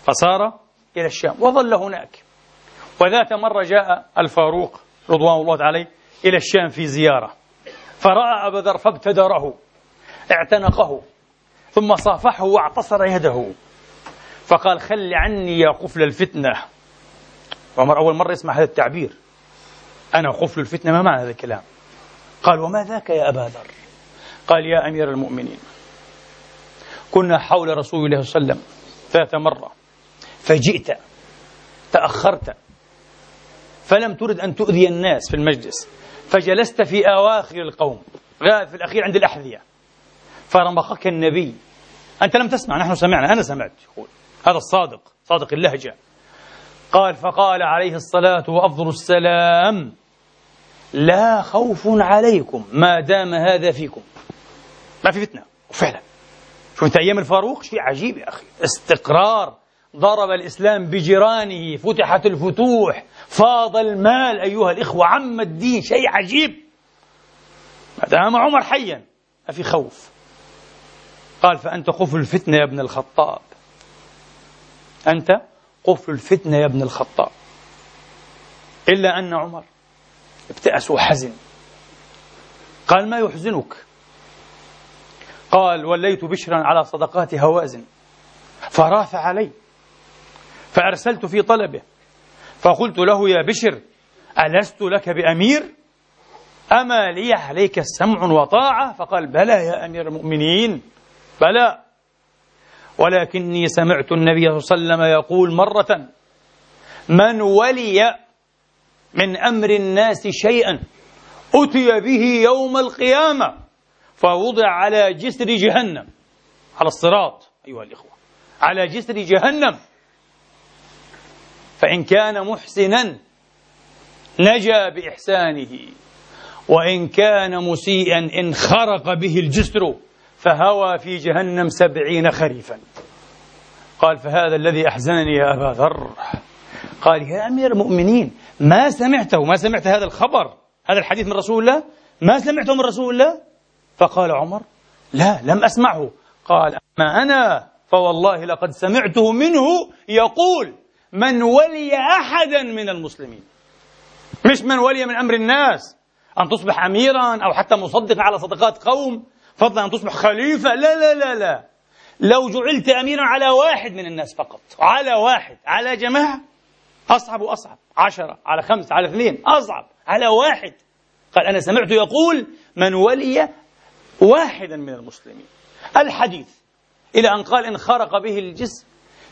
فصار إلى الشام. وظل هناك. وذات مرة جاء الفاروق رضوان الله عليه إلى الشام في زيارة. فرأى أبا ذر فابتدره اعتنقه ثم صافحه واعتصر يده. فقال خل عني يا قفل الفتنة. عمر أول مرة يسمع هذا التعبير. أنا قفل الفتنة ما معنى هذا الكلام؟ قال وما ذاك يا أبا ذر؟ قال يا أمير المؤمنين كنا حول رسول الله صلى الله عليه وسلم ذات مرة فجئت تأخرت فلم ترد أن تؤذي الناس في المجلس فجلست في أواخر القوم في الأخير عند الأحذية. فرمقك النبي. أنت لم تسمع نحن سمعنا أنا سمعت يقول. هذا الصادق صادق اللهجة. قال فقال عليه الصلاة وأفضل السلام لا خوف عليكم ما دام هذا فيكم. ما في فتنة. وفعلا. شو أنت أيام الفاروق شيء عجيب يا أخي. استقرار ضرب الإسلام بجيرانه فتحت الفتوح فاض المال أيها الإخوة عم الدين شيء عجيب. ما دام عمر حيا ما في خوف. قال فأنت قفل الفتنة يا ابن الخطاب. أنت قفل الفتنة يا ابن الخطاب. إلا أن عمر ابتأس وحزن. قال ما يحزنك؟ قال وليت بشرا على صدقات هوازن فراث علي فأرسلت في طلبه. فقلت له يا بشر ألست لك بأمير؟ أما لي عليك سمع وطاعة? فقال بلى يا أمير المؤمنين بلى. ولكني سمعت النبي صلى الله عليه وسلم يقول مرة من ولي من أمر الناس شيئا أتي به يوم القيامة فوضع على جسر جهنم. على الصراط أيها الإخوة على جسر جهنم. فإن كان محسنا نجا بإحسانه وإن كان مسيئا انخرق به الجسر فهوى في جهنم سبعين خريفا. قال فهذا الذي أحزنني يا أبا ذر. قال يا أمير المؤمنين ما سمعته ما سمعت هذا الخبر هذا الحديث من رسول الله؟ ما سمعته من رسول الله؟ فقال عمر لا لم أسمعه. قال أما أنا فوالله لقد سمعته منه يقول من ولي أحدا من المسلمين. مش من ولي من أمر الناس. أن تصبح أميرا أو حتى مصدقا على صدقات قوم فضلا أن تصبح خليفة. لا لا لا لا. لو جعلت أميرا على واحد من الناس فقط. على واحد. على جماعة. أصعب وأصعب. عشرة. على خمسة. على اثنين. أصعب. على واحد. قال أنا سمعت يقول من ولي واحدا من المسلمين. الحديث إلى أن قال إن خرق به الجسم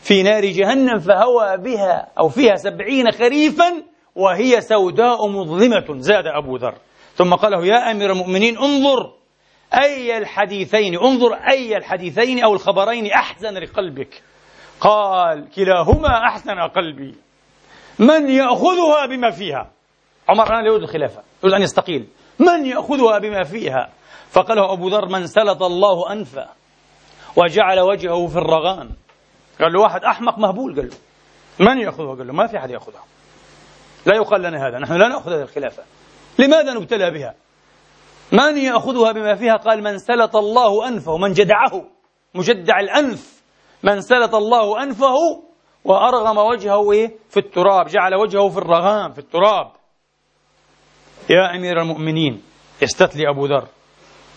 في نار جهنم فهوى بها أو فيها سبعين خريفا وهي سوداء مظلمة زاد أبو ذر. ثم قال له يا أمير المؤمنين انظر أي الحديثين انظر أي الحديثين أو الخبرين أحزن لقلبك. قال كلاهما أحسن قلبي. من يأخذها بما فيها؟ عمر الآن لا يريد الخلافة يريد أن يستقيل. من يأخذها بما فيها؟ فقال له أبو ذر من سلط الله أنفه وجعل وجهه في الرغان. قال له واحد أحمق مهبول قال له. من يأخذها قال له ما في أحد يأخذها. لا يقال لنا هذا نحن لا نأخذ هذه الخلافة. لماذا نبتلى بها؟ من يأخذها بما فيها؟ قال من سلط الله أنفه من جدعه مجدع الأنف. من سلط الله أنفه وأرغم وجهه إيه؟ في التراب جعل وجهه في الرغام في التراب. يا أمير المؤمنين استتلي أبو ذر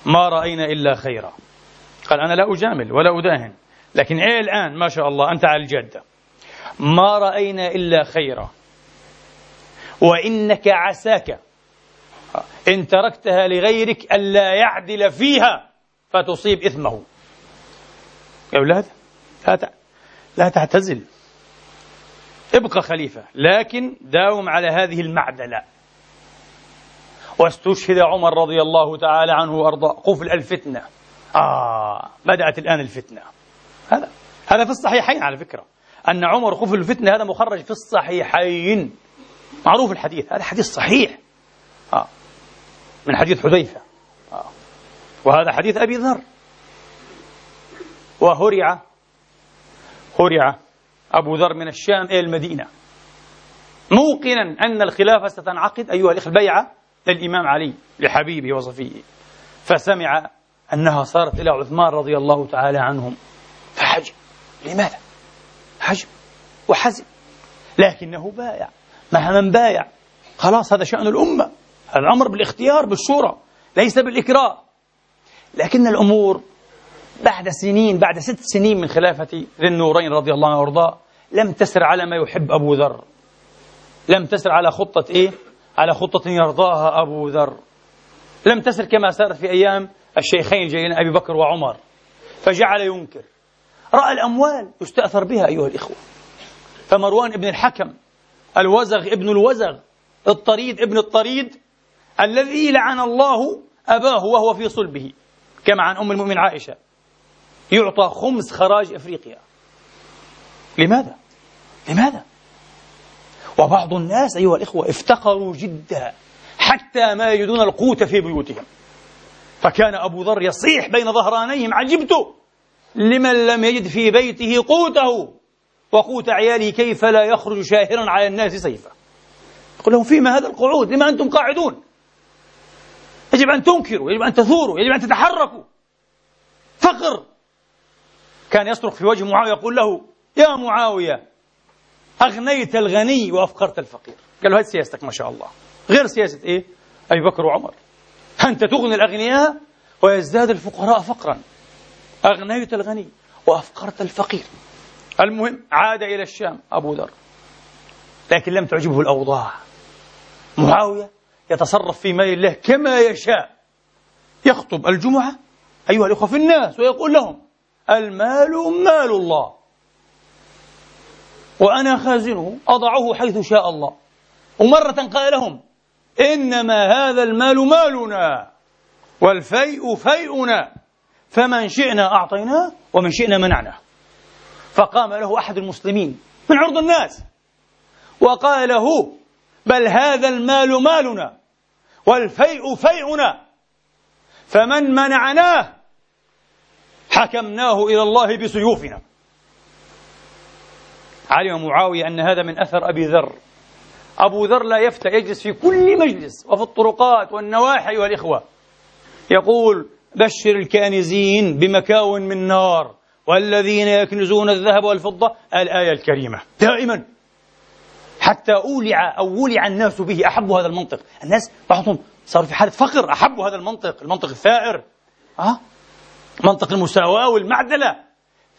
ما رأينا إلا خيرا. قال أنا لا أجامل ولا أداهن. لكن إيه الآن؟ ما شاء الله أنت على الجادة ما رأينا إلا خيرا. وإنك عساك. إن تركتها لغيرك ألا يعدل فيها فتصيب إثمه. يا أولاد لا لا تعتزل. ابقى خليفة لكن داوم على هذه المعدلة. واستشهد عمر رضي الله تعالى عنه وأرضاه. قفل الفتنة. آه بدأت الآن الفتنة. هذا. هذا في الصحيحين على فكرة. أن عمر قفل الفتنة هذا مخرج في الصحيحين. معروف الحديث. هذا حديث صحيح. آه. من حديث حذيفة. آه. وهذا حديث أبي ذر. وهرع هرع أبو ذر من الشام إلى المدينة. موقنا أن الخلافة ستنعقد أيها الإخوة البيعة للإمام علي لحبيبه وصفيه. فسمع أنها صارت إلى عثمان رضي الله تعالى عنهم. فحجم لماذا؟ حجم وحزم. لكنه بايع. مع من بايع. خلاص هذا شأن الأمة. الأمر بالاختيار بالشورى ليس بالإكراه. لكن الأمور بعد سنين بعد ست سنين من خلافة ذي النورين رضي الله عنه وأرضاه لم تسر على ما يحب أبو ذر. لم تسر على خطة إيه؟ على خطة يرضاها أبو ذر. لم تسر كما سارت في أيام الشيخين الجليلين أبي بكر وعمر. فجعل ينكر. رأى الأموال يستأثر بها أيها الإخوة. فمروان ابن الحكم الوزغ ابن الوزغ الطريد ابن الطريد الذي لعن الله أباه وهو في صلبه كما عن أم المؤمن عائشة. يعطى خمس خراج إفريقيا. لماذا؟ لماذا؟ وبعض الناس أيها الإخوة افتقروا جدا حتى ما يجدون القوت في بيوتهم. فكان أبو ذر يصيح بين ظهرانيهم عجبت لمن لم يجد في بيته قوته. وقوت عياله كيف لا يخرج شاهرا على الناس سيفا. يقول لهم فيما هذا القعود؟ لما أنتم قاعدون؟ يجب أن تنكروا يجب أن تثوروا يجب أن تتحركوا. فقر. كان يصرخ في وجه معاوية يقول له يا معاوية أغنيت الغني وأفقرت الفقير. قال له هذه سياستك ما شاء الله. غير سياسة إيه؟ أبي بكر وعمر. أنت تغني الأغنياء ويزداد الفقراء فقرا؟ أغنيت الغني وأفقرت الفقير. المهم عاد إلى الشام أبو ذر. لكن لم تعجبه الأوضاع. معاوية يتصرف في مال الله كما يشاء. يخطب الجمعة أيها الأخوة في الناس ويقول لهم المال مال الله. وأنا خازنه أضعه حيث شاء الله. ومرة قال لهم إنما هذا المال مالنا. والفيء فيئنا فمن شئنا أعطيناه ومن شئنا منعناه. فقام له أحد المسلمين من عرض الناس وقال له بل هذا المال مالنا والفيء فيئنا فمن منعناه حكمناه إلى الله بسيوفنا. علم معاوية أن هذا من أثر أبي ذر. أبو ذر لا يفتى يجلس في كل مجلس وفي الطرقات والنواحي أيها الإخوة يقول بشر الكانزين بمكاو من نار والذين يكنزون الذهب والفضة الآية الكريمة. دائما. حتى أولع أو ولع الناس به أحبوا هذا المنطق. الناس بعضهم صاروا في حالة فقر أحبوا هذا المنطق. المنطق الثائر أه؟ منطق المساواة والمعدلة.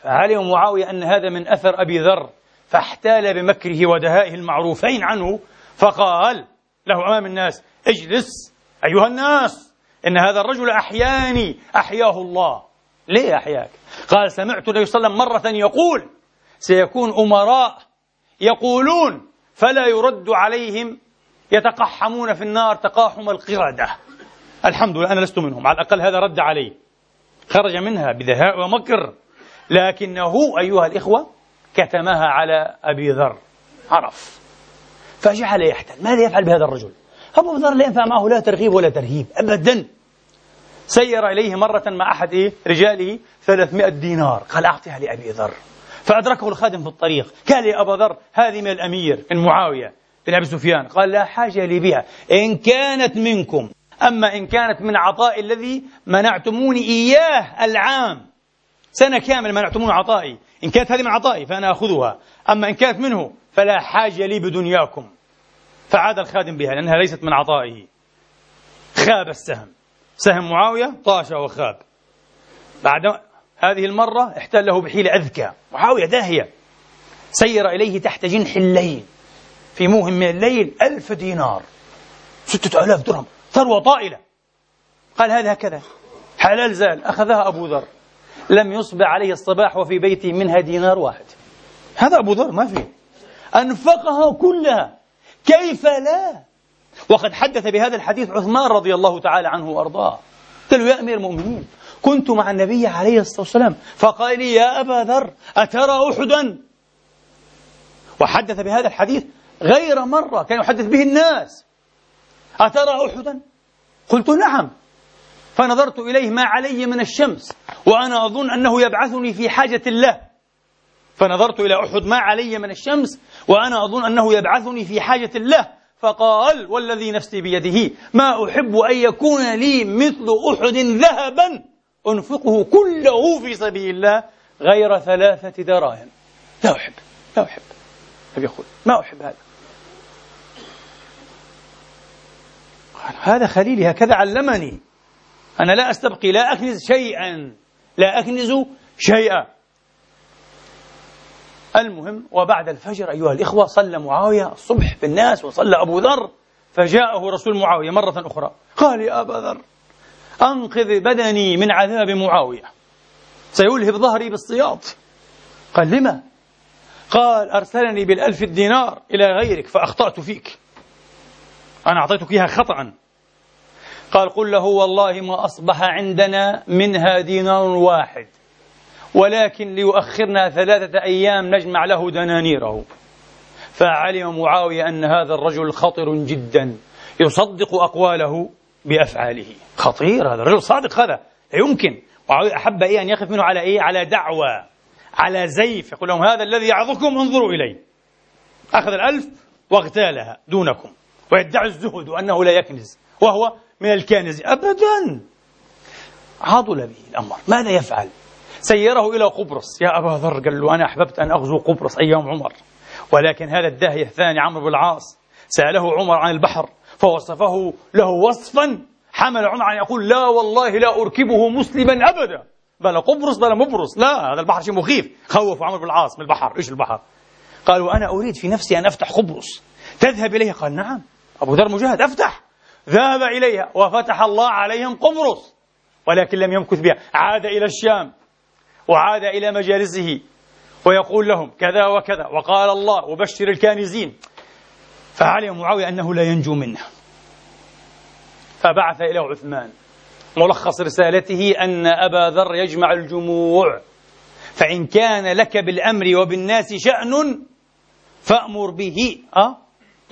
فعلم معاوية أن هذا من أثر أبي ذر فاحتال بمكره ودهائه المعروفين عنه فقال له أمام الناس اجلس أيها الناس. إن هذا الرجل أحياني أحياه الله. ليه أحياك؟ قال سمعت النبي صلى الله عليه وسلم مرة يقول سيكون أمراء يقولون فلا يرد عليهم يتقحمون في النار تقاحم القردة. الحمد لله أنا لست منهم على الأقل هذا رد علي. خرج منها بدهاء ومكر. لكنه أيها الإخوة كتمها على أبي ذر عرف. فجعل يحتل. ماذا يفعل بهذا الرجل؟ أبو ذر لا ينفع معه لا ترغيب ولا ترهيب أبدا. سير إليه مرة مع أحد إيه؟ رجاله 300 دينار. قال أعطيها لأبي ذر. فأدركه الخادم في الطريق. قال يا أبا ذر هذه من الأمير من معاوية بن أبي سفيان. قال لا حاجة لي بها. إن كانت منكم أما إن كانت من عطاء الذي منعتموني إياه العام سنة كاملة منعتموني عطائي. إن كانت هذه من عطائي فأنا أخذها. أما إن كانت منه فلا حاجة لي بدنياكم. فعاد الخادم بها لأنها ليست من عطائه. خاب السهم. سهم معاوية طاش وخاب بعد هذه المرة احتله بحيلة أذكى. معاوية داهية. سير إليه تحت جنح الليل. في موهم من الليل ألف دينار. ستة آلاف درهم. ثروة طائلة. قال هذا هكذا. حلال زال. أخذها أبو ذر. لم يصبح عليه الصباح وفي بيته منها دينار واحد. هذا أبو ذر ما فيه. أنفقها كلها. كيف لا؟ وقد حدث بهذا الحديث عثمان رضي الله تعالى عنه وأرضاه. قال له يا أمير المؤمنين كنت مع النبي عليه الصلاة والسلام فقال لي يا أبا ذر أترى أحدا؟ وحدث بهذا الحديث غير مرة كان يحدث به الناس. أترى أحدا؟ قلت نعم. فنظرت إليه ما علي من الشمس وأنا أظن أنه يبعثني في حاجة الله فنظرت إلى أحد ما علي من الشمس وأنا أظن أنه يبعثني في حاجة الله فقال والذي نفسي بيده ما أحب أن يكون لي مثل أحد ذهبا أنفقه كله في سبيل الله غير ثلاثة دراهم. لا أحب لا أحب. أبي يقول ما أحب هذا. هذا خليلي هكذا علمني. أنا لا أستبقي لا أكنز شيئا لا أكنز شيئا. المهم وبعد الفجر أيها الإخوة صلى معاوية الصبح بالناس وصلى أبو ذر فجاءه رسول معاوية مرة أخرى. قال يا أبا ذر أنقذ بدني من عذاب معاوية سيلهب ظهري بالسياط قال لما؟ قال أرسلني بالألف الدينار إلى غيرك فأخطأت فيك. أنا أعطيتك إياها خطأ. قال قل له والله ما أصبح عندنا منها دينار واحد. ولكن ليؤخرنا ثلاثة أيام نجمع له دنانيره. فعلم معاوية أن هذا الرجل خطر جدا. يصدق أقواله بأفعاله. خطير هذا الرجل صادق هذا. لا يمكن. معاوية أحب إيه أن يقف منه على إيه؟ على دعوة على زيف. يقول لهم هذا الذي يعظكم انظروا إليه. أخذ الألف واغتالها دونكم. ويدعي الزهد وأنه لا يكنز. وهو من الكنز. أبدا. عضل به الأمر. ماذا يفعل؟ سيره إلى قبرص. يا أبا ذر قال له أنا أحببت أن أغزو قبرص أيام عمر. ولكن هذا الداهية الثاني عمرو بن العاص. سأله عمر عن البحر فوصفه له وصفا. حمل عمر أن يقول لا والله لا أركبه مسلما أبدا. بلا قبرص بلا مبرص. لا هذا البحر شيء مخيف. خوف عمرو بن العاص من البحر. إيش البحر؟ قال وأنا أريد في نفسي أن أفتح قبرص. تذهب إليها قال نعم. أبو ذر مجاهد أفتح. ذهب إليها. وفتح الله عليهم قبرص. ولكن لم يمكث بها. عاد إلى الشام. وعاد إلى مجالسه ويقول لهم كذا وكذا. وقال الله وبشر الكانزين فعلم معاوية أنه لا ينجو منه. فبعث إلى عثمان. ملخص رسالته أن أبا ذر يجمع الجموع. فإن كان لك بالأمر وبالناس شأن فأمر به. أه؟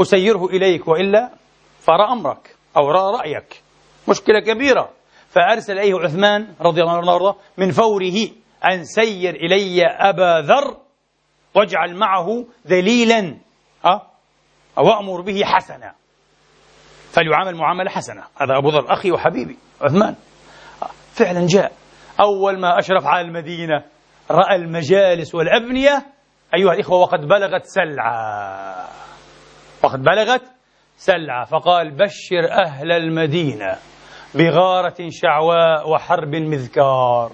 أسيره إليك وإلا فرى أمرك أو رأى رأيك. مشكلة كبيرة. فأرسل إليه عثمان رضي الله عنه من فوره. أن سير إلي أبا ذر واجعل معه دليلا أه؟ وأمر به حسنا. فليعامل معاملة حسنة. هذا أبو ذر أخي وحبيبي عثمان. فعلا جاء. أول ما أشرف على المدينة رأى المجالس والأبنية. أيها الإخوة وقد بلغت سلعة. وقد بلغت سلعة. فقال بشر أهل المدينة بغارة شعواء وحرب مذكار.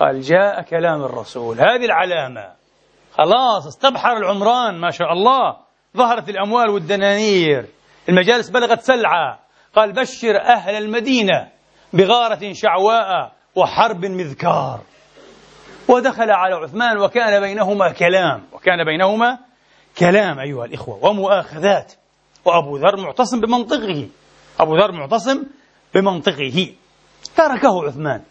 قال جاء كلام الرسول. هذه العلامة. خلاص استبحر العمران ما شاء الله. ظهرت الأموال والدنانير. المجالس بلغت سلعة. قال بشر أهل المدينة بغارة شعواء وحرب مذكار. ودخل على عثمان وكان بينهما كلام. وكان بينهما كلام أيها الإخوة ومؤاخذات. وأبو ذر معتصم بمنطقه. أبو ذر معتصم بمنطقه. تركه عثمان.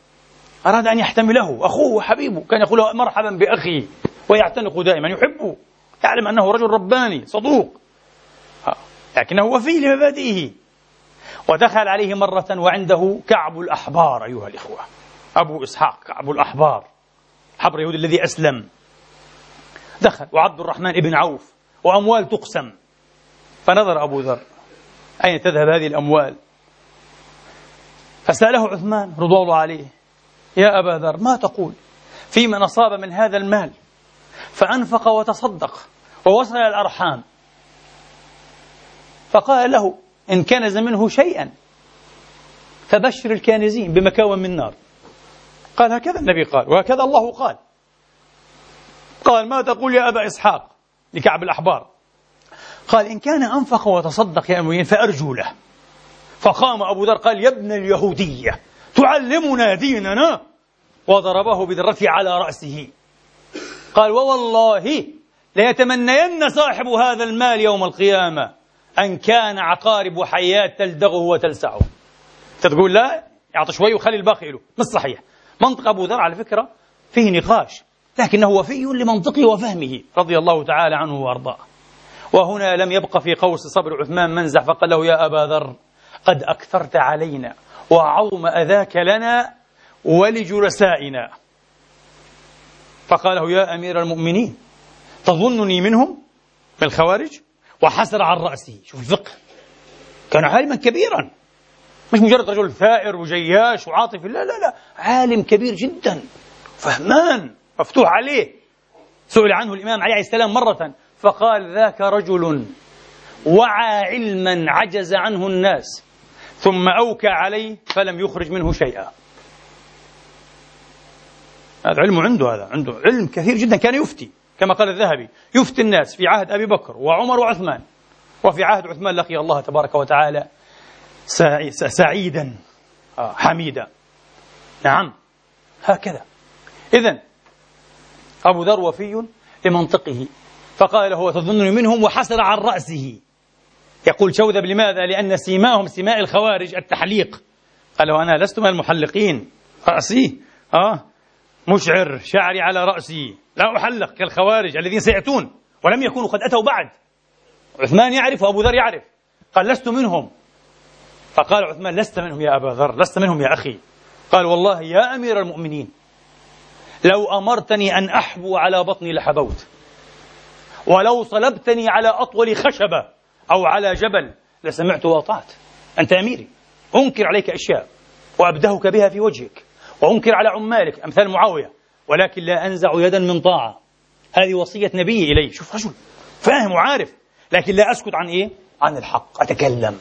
أراد أن يحتمله أخوه وحبيبه كان يقول مرحبا بأخي ويعتنق دائما يحبه يعلم أنه رجل رباني صدوق. لكنه وفي لمبادئه. ودخل عليه مرة وعنده كعب الأحبار أيها الإخوة. أبو إسحاق كعب الأحبار حبر يهود الذي أسلم. دخل وعبد الرحمن بن عوف وأموال تقسم. فنظر أبو ذر أين تذهب هذه الأموال؟ فسأله عثمان رضوان الله عليه يا أبا ذر ما تقول؟ في من أصاب من هذا المال فأنفق وتصدق ووصل الأرحام. فقال له إن كنز منه شيئا فبشر الكانزين بمكاوى من نار. قال هكذا النبي قال وهكذا الله قال. قال ما تقول يا أبا إسحاق لكعب الأحبار؟ قال إن كان أنفق وتصدق يا أموين فأرجو له. فقام أبو ذر قال يا ابن اليهودية. تعلمنا ديننا. وضربه بذرته على رأسه. قال ووالله ليتمنين صاحب هذا المال يوم القيامة أن كان عقارب وحيات تلدغه وتلسعه. تقول لا يعطي شوي وخلي الباقي له. مش صحيح. منطق أبو ذر على فكرة فيه نقاش لكنه وفي لمنطقه وفهمه رضي الله تعالى عنه وأرضاه. وهنا لم يبق في قوس صبر عثمان منزع فقال له يا أبا ذر قد أكثرت علينا وعظم أذاك لنا ولجلسائنا فقال له يا أمير المؤمنين تظنني منهم من الخوارج؟ وحسر عن رأسه. شوف الفقه. كان عالما كبيرا. مش مجرد رجل ثائر وجياش وعاطفي لا لا لا. عالم كبير جدا. فهمان. مفتوح عليه. سئل عنه الإمام عليه السلام مرة. فقال ذاك رجل وعى علما عجز عنه الناس. ثم أوكى عليه فلم يخرج منه شيئا. هذا علم عنده هذا عنده علم كثير جدا. كان يفتي كما قال الذهبي يفتي الناس في عهد أبي بكر وعمر وعثمان. وفي عهد عثمان لقي الله تبارك وتعالى سعيدا آه، حميدا. نعم هكذا. إذا أبو ذر وفي لمنطقه فقال له تظنني منهم؟ وحسر عن رأسه. يقول شوذب لماذا؟ لأن سيماهم سماء الخوارج التحليق. قال له أنا لست من المحلقين. رأسي آه مشعر شعري على رأسي. لا أحلق كالخوارج الذين سيأتون ولم يكونوا قد أتوا بعد. عثمان يعرف وأبو ذر يعرف. قال لست منهم. فقال عثمان لست منهم يا أبا ذر لست منهم يا أخي. قال والله يا أمير المؤمنين لو أمرتني أن أحبو على بطني لحبوت ولو صلبتني على أطول خشبة أو على جبل لسمعت وأطعت. أنت أميري. أنكر عليك أشياء وأبدهك بها في وجهك. وأنكر على عمالك. أمثال معاوية. ولكن لا أنزع يدا من طاعة. هذه وصية نبي إلي. شوف رجل. فاهم وعارف. لكن لا أسكت عن إيه؟ عن الحق. أتكلم.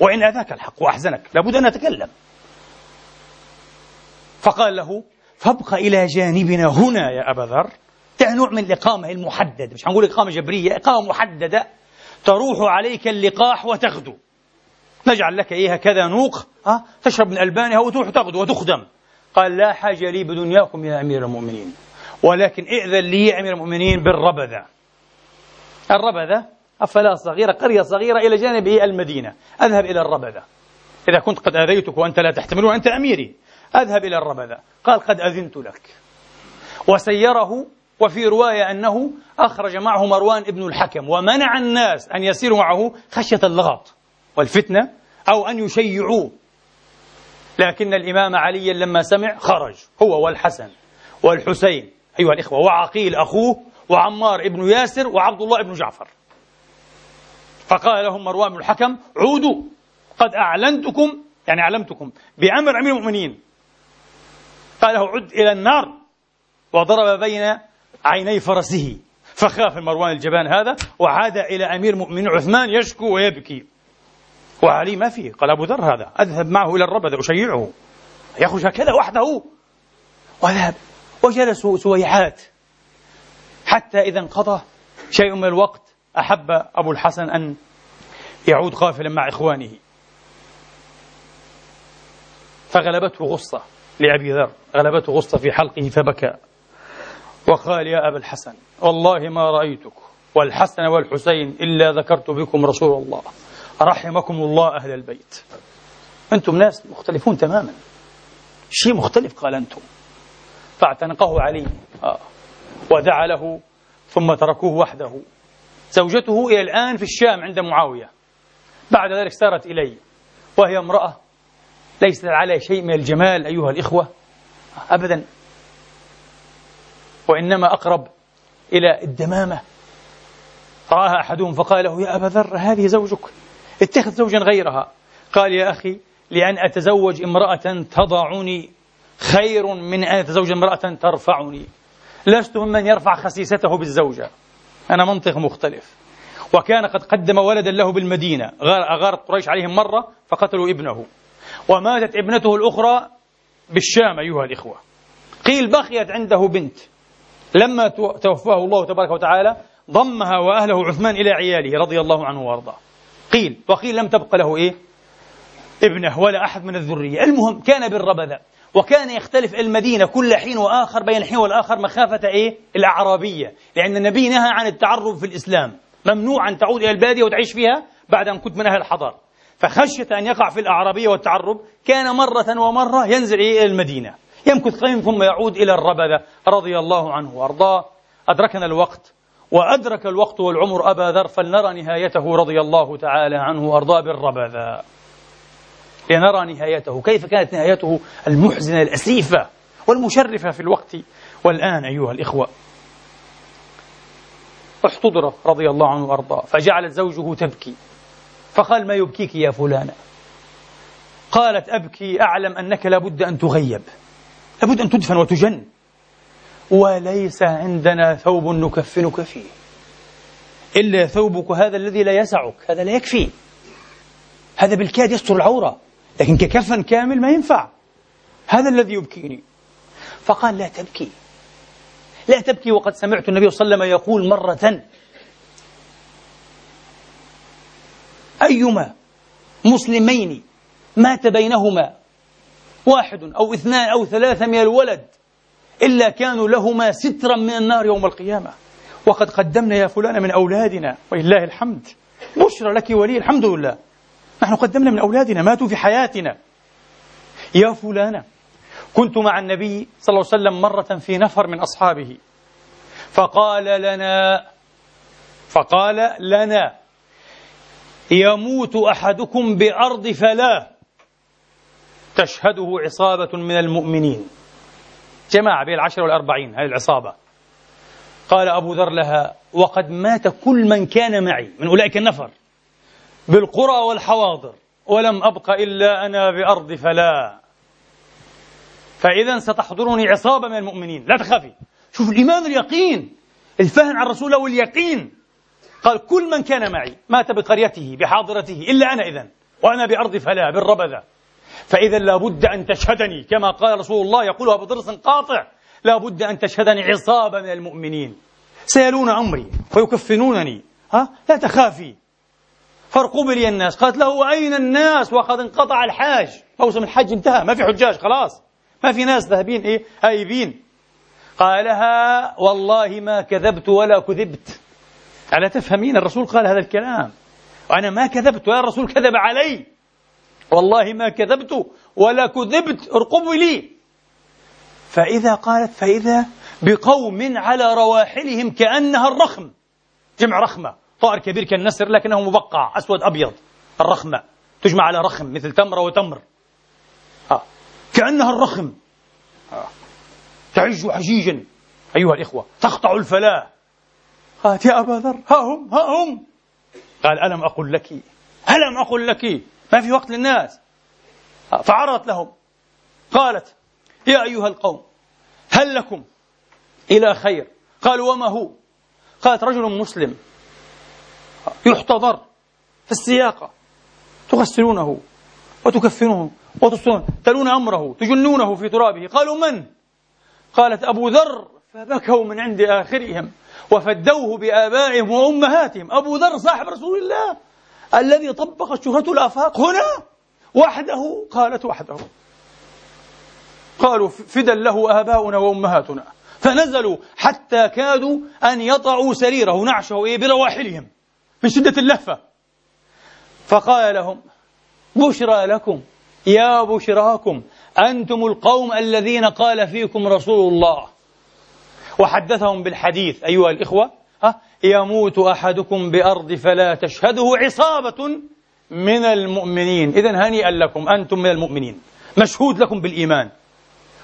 وإن أذاك الحق وأحزنك لابد أن أتكلم. فقال له فابق إلى جانبنا هنا يا أبا ذر. ده نوع من الإقامة المحددة. مش هنقول إقامة جبرية إقامة محددة. تروح عليك اللقاح وتغدو. نجعل لك إيه هكذا نوق ها؟ تشرب من ألبانها وتروح تغدو وتخدم. قال لا حاجة لي بدنياكم يا أمير المؤمنين. ولكن ائذن لي يا أمير المؤمنين بالربذة. الربذة أفلا صغيرة قرية صغيرة إلى جانب المدينة. أذهب إلى الربذة. إذا كنت قد آذيتك وأنت لا تحتمل وأنت أميري. أذهب إلى الربذة. قال قد أذنت لك. وسيره وفي رواية أنه أخرج معه مروان ابن الحكم ومنع الناس أن يسيروا معه خشية اللغط والفتنة أو أن يشيعوه. لكن الإمام علي لما سمع خرج هو والحسن والحسين. أيها الإخوة وعقيل أخوه وعمار ابن ياسر وعبد الله ابن جعفر. فقال لهم مروان بن الحكم عودوا. قد أعلنتكم يعني علمتكم بأمر أمير المؤمنين. قال له عد إلى النار. وضرب بين عيني فرسه. فخاف مروان الجبان هذا وعاد إلى أمير المؤمنين عثمان يشكو ويبكي. وعلي ما فيه؟ قال أبو ذر هذا أذهب معه إلى الربذ أشيعه. يخرج هكذا وحده. وذهب وجلسوا سويحات. حتى إذا انقضى شيء من الوقت أحب أبو الحسن أن يعود قافلا مع إخوانه. فغلبته غصة لأبي ذر غلبته غصة في حلقه فبكى. وقال يا أبا الحسن والله ما رأيتك والحسن والحسين إلا ذكرت بكم رسول الله. رحمكم الله أهل البيت. أنتم ناس مختلفون تماما. شيء مختلف قال أنتم. فاعتنقه علي. آه. ودعا له ثم تركوه وحده. زوجته إلى الآن في الشام عند معاوية. بعد ذلك سارت إلي. وهي امرأة ليست على شيء من الجمال أيها الإخوة. أبدا. وإنما أقرب إلى الدمامة. رآها أحدهم فقال له يا أبا ذر هذه زوجك؟ اتخذ زوجا غيرها. قال يا أخي لأن أتزوج امرأة تضعني خير من أن أتزوج امرأة ترفعني. لست ممن يرفع خسيسته بالزوجة. أنا منطق مختلف. وكان قد قدم ولدا له بالمدينة. أغارت قريش عليهم مرة فقتلوا ابنه. وماتت ابنته الأخرى بالشام أيها الإخوة. قيل بقيت عنده بنت. لما توفاه الله تبارك وتعالى ضمها وأهله عثمان إلى عياله رضي الله عنه وأرضاه. قيل وقيل لم تبق له إيه؟ ابنه ولا أحد من الذرية. المهم كان بالربذة وكان يختلف المدينة كل حين وآخر بين الحين والآخر مخافة إيه؟ الأعرابية. لأن النبي نهى عن التعرب في الإسلام. ممنوع أن تعود إلى البادية وتعيش فيها بعد أن كنت من أهل الحضر. فخشية أن يقع في الأعرابية والتعرب كان مرة ومرة ينزل إلى المدينة. يمكث قليلا ثم يعود إلى الربذة رضي الله عنه وأرضاه. أدركنا الوقت وأدرك الوقت والعمر أبا ذر فلنرى نهايته رضي الله تعالى عنه وأرضاه بالربذة. لنرى نهايته. كيف كانت نهايته المحزنة الأسيفة والمشرفة في الوقت؟ والآن أيها الإخوة احتضر رضي الله عنه وأرضاه. فجعلت زوجه تبكي. فقال ما يبكيك يا فلانة؟ قالت أبكي أعلم أنك لابد أن تغيب. لابد أن تدفن وتجن. وليس عندنا ثوب نكفنك فيه. إلا ثوبك هذا الذي لا يسعك هذا لا يكفي. هذا بالكاد يستر العورة. لكن ككفن كامل ما ينفع. هذا الذي يبكيني. فقال لا تبكي. لا تبكي وقد سمعت النبي صلى الله عليه وسلم يقول مرة أيما مسلمين مات بينهما واحد أو اثنان أو ثلاثة من الولد إلا كانوا لهما سترا من النار يوم القيامة. وقد قدمنا يا فلان من أولادنا ولله الحمد. بشرى لك ولي الحمد لله. نحن قدمنا من أولادنا ماتوا في حياتنا. يا فلانة كنت مع النبي صلى الله عليه وسلم مرة في نفر من أصحابه. فقال لنا فقال لنا يموت أحدكم بأرض فلاه. تشهده عصابة من المؤمنين. جماعة بين العشر والأربعين هذه العصابة. قال أبو ذر لها وقد مات كل من كان معي من أولئك النفر بالقرى والحواضر ولم أبق إلا أنا بأرض فلا. فإذا ستحضرني عصابة من المؤمنين. لا تخافي. شوف الإيمان اليقين الفهم عن رسول الله واليقين. قال كل من كان معي مات بقريته بحاضرته إلا أنا إذن وأنا بأرض فلا بالربذة فإذا لابد أن تشهدني كما قال رسول الله يقولها بضرس قاطع لابد أن تشهدني عصابة من المؤمنين. سيلون أمري ويكفنونني. ها؟ لا تخافي. فارقوا لي الناس. قالت له وأين الناس؟ وقد انقطع الحاج. موسم الحج انتهى. ما في حجاج خلاص. ما في ناس ذاهبين إيه؟ هايبين. قالها والله ما كذبت ولا كذبت. ألا تفهمين؟ الرسول قال هذا الكلام. وأنا ما كذبت ولا الرسول كذب علي. والله ما كذبت ولا كذبت ارقبوا لي. فإذا قالت فإذا بقوم على رواحلهم كأنها الرخم. جمع رخمة. طائر كبير كالنسر لكنه مبقع أسود أبيض. الرخمة. تجمع على رخم مثل تمرة وتمر آه. كأنها الرخم. آه. تعج حجيجا. أيها الإخوة تقطع الفلاة قالت يا أبا ذر ها هم ها هم. قال ألم أقل لك؟ ألم أقل لك؟ ما في وقت للناس. فعرضت لهم. قالت يا أيها القوم هل لكم إلى خير؟ قالوا وما هو؟ قالت رجل مسلم يحتضر في السياقة تغسلونه وتكفنه وتصون تلون أمره تجنونه في ترابه. قالوا من؟ قالت أبو ذر. فبكوا من عند آخرهم وفدوه بآبائهم وأمهاتهم. أبو ذر صاحب رسول الله. الذي طبق شهرة الآفاق هنا وحده قالت وحده. قالوا فدا له آباؤنا وأمهاتنا. فنزلوا حتى كادوا أن يطعوا سريره نعشه إيه برواحلهم من شدة اللهفة. فقال لهم بشرى لكم يا بشراكم أنتم القوم الذين قال فيكم رسول الله. وحدثهم بالحديث أيها الإخوة يموت أحدكم بأرض فلا تشهده عصابة من المؤمنين. إذا هنيئا لكم أنتم من المؤمنين مشهود لكم بالإيمان.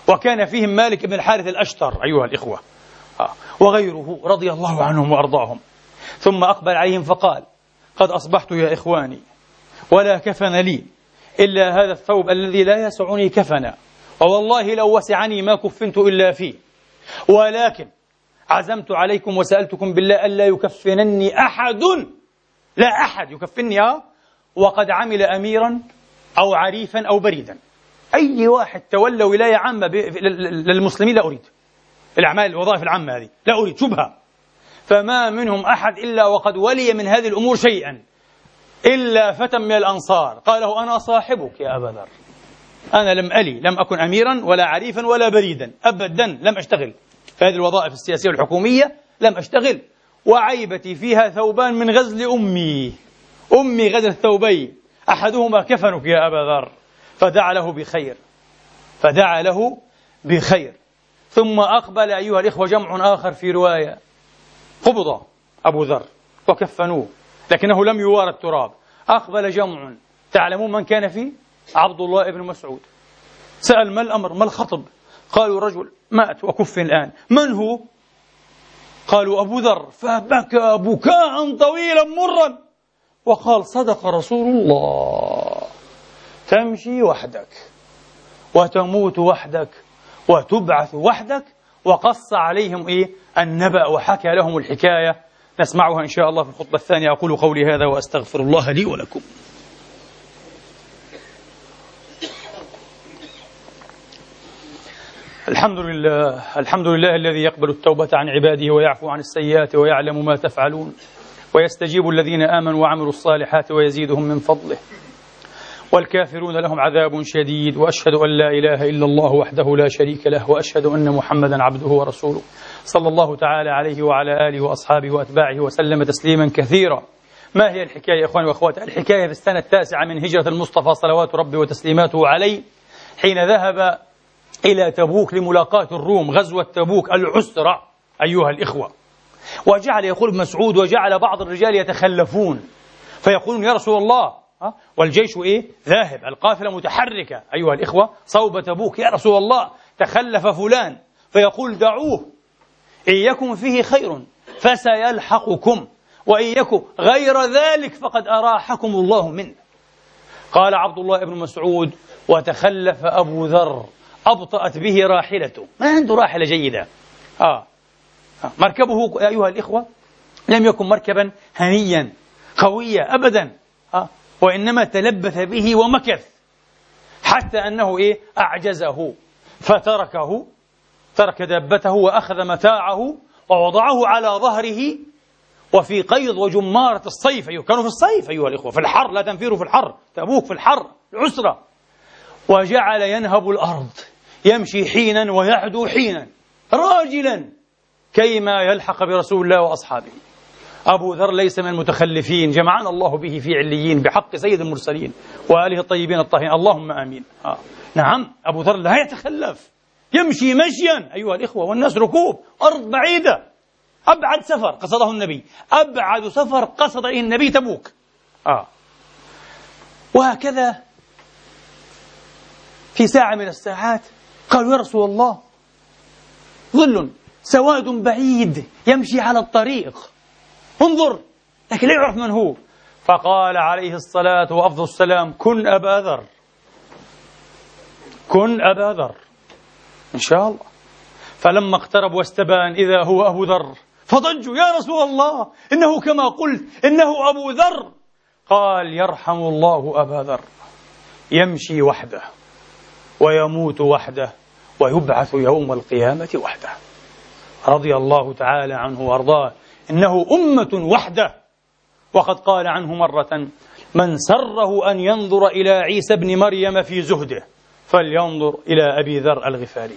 وكان فيهم مالك بن الحارث الأشتر أيها الإخوة. وغيره رضي الله عنهم وأرضاهم. ثم أقبل عليهم فقال قد أصبحت يا إخواني ولا كفن لي إلا هذا الثوب الذي لا يسعني كفنا. ووالله لو وسعني ما كفنت إلا فيه. ولكن عزمت عليكم وسألتكم بالله ألا يكفنني أحد. لا أحد يكفني وقد عمل أميرا أو عريفا أو بريدا. أي واحد تولى ولاية عامة للمسلمين لا أريد. الأعمال الوظائف العامة هذه لا أريد. شبهة. فما منهم أحد إلا وقد ولي من هذه الأمور شيئا. إلا فتى من الأنصار. قال له أنا صاحبك يا أبا ذر. أنا لم ألي لم أكن أميرا ولا عريفا ولا بريدا. أبدا لم أشتغل. هذه الوظائف السياسية والحكومية لم أشتغل. وعيبتي فيها ثوبان من غزل أمي. أمي غزل ثوبين أحدهما كفنك يا أبا ذر. فدعا له بخير. فدعا له بخير. ثم أقبل أيها الإخوة جمع آخر في رواية. قبض أبو ذر. وكفنوه. لكنه لم يوارى التراب. أقبل جمع. تعلمون من كان فيه؟ عبد الله بن مسعود. سأل ما الأمر؟ ما الخطب؟ قالوا رجل مات وكف الآن. من هو؟ قالوا أبو ذر. فبكى بكاء طويلا مرا. وقال صدق رسول الله. تمشي وحدك وتموت وحدك وتبعث وحدك. وقص عليهم إيه؟ النبأ وحكى لهم الحكاية. نسمعها إن شاء الله في الخطبة الثانية. أقول قولي هذا وأستغفر الله لي ولكم. الحمد لله الحمد لله الذي يقبل التوبة عن عباده ويعفو عن السيئات ويعلم ما تفعلون ويستجيب الذين آمنوا وعملوا الصالحات ويزيدهم من فضله والكافرون لهم عذاب شديد وأشهد أن لا إله إلا الله وحده لا شريك له وأشهد أن محمدا عبده ورسوله صلى الله تعالى عليه وعلى آله وأصحابه وأتباعه وسلم تسليما كثيرا. ما هي الحكاية يا إخواني وأخواتي؟ الحكاية في السنة التاسعة من هجرة المصطفى صلوات ربي وتسليماته عليه حين ذهب إلى تبوك لملاقاة الروم غزوة تبوك العسره أيها الإخوة. وجعل يقول مسعود وجعل بعض الرجال يتخلفون. فيقولون يا رسول الله. والجيش إيه؟ ذاهب. القافلة متحركة. أيها الإخوة صوب تبوك. يا رسول الله تخلف فلان. فيقول دعوه. إن يكن فيه خير فسيلحقكم. وإن يكن غير ذلك فقد أراحكم الله منه. قال عبد الله بن مسعود وتخلف أبو ذر. أبطأت به راحلته. ما عنده راحلة جيدة. آه. آه. مركبه أيها الإخوة لم يكن مركبا هنيا قويا أبدا. آه. وإنما تلبث به ومكث. حتى أنه إيه؟ أعجزه. فتركه ترك دابته وأخذ متاعه ووضعه على ظهره وفي قيض وجمارة الصيف. أيوه كانوا في الصيف أيها الإخوة. في الحر لا تنفيروا في الحر. تبوك في الحر العسرة. وجعل ينهب الأرض. يمشي حينا ويعدو حينا راجلا كيما يلحق برسول الله وأصحابه. أبو ذر ليس من المتخلفين جمعنا الله به في عليين بحق سيد المرسلين وآله الطيبين الطاهرين. اللهم آمين. آه. نعم أبو ذر لا يتخلف. يمشي مشيا. أيها الإخوة والناس ركوب أرض بعيدة. أبعد سفر قصده النبي. أبعد سفر قصد إليه النبي تبوك. آه. وهكذا في ساعة من الساعات قالوا يا رسول الله ظل سواد بعيد يمشي على الطريق. انظر لكن لا يعرف من هو. فقال عليه الصلاة وأفضل السلام كن أبا ذر. كن أبا ذر. إن شاء الله. فلما اقترب واستبان إذا هو أبو ذر. فضجوا يا رسول الله إنه كما قلت إنه أبو ذر. قال يرحم الله أبا ذر. يمشي وحده ويموت وحده ويبعث يوم القيامة وحده. رضي الله تعالى عنه وأرضاه. إنه أمة وحده. وقد قال عنه مرة من سره أن ينظر إلى عيسى ابن مريم في زهده فلينظر إلى أبي ذر الغفاري.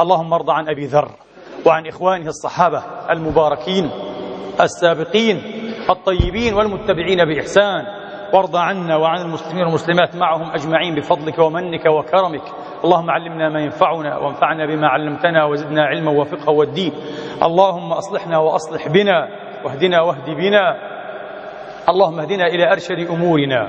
اللهم ارض عن أبي ذر وعن إخوانه الصحابة المباركين السابقين الطيبين والمتبعين بإحسان. وارض عنا وعن المسلمين والمسلمات معهم أجمعين بفضلك ومنك وكرمك. اللهم علمنا ما ينفعنا وانفعنا بما علمتنا وزدنا علما وفقها والدين. اللهم أصلحنا وأصلح بنا واهدنا واهد بنا. اللهم اهدنا إلى أرشد أمورنا.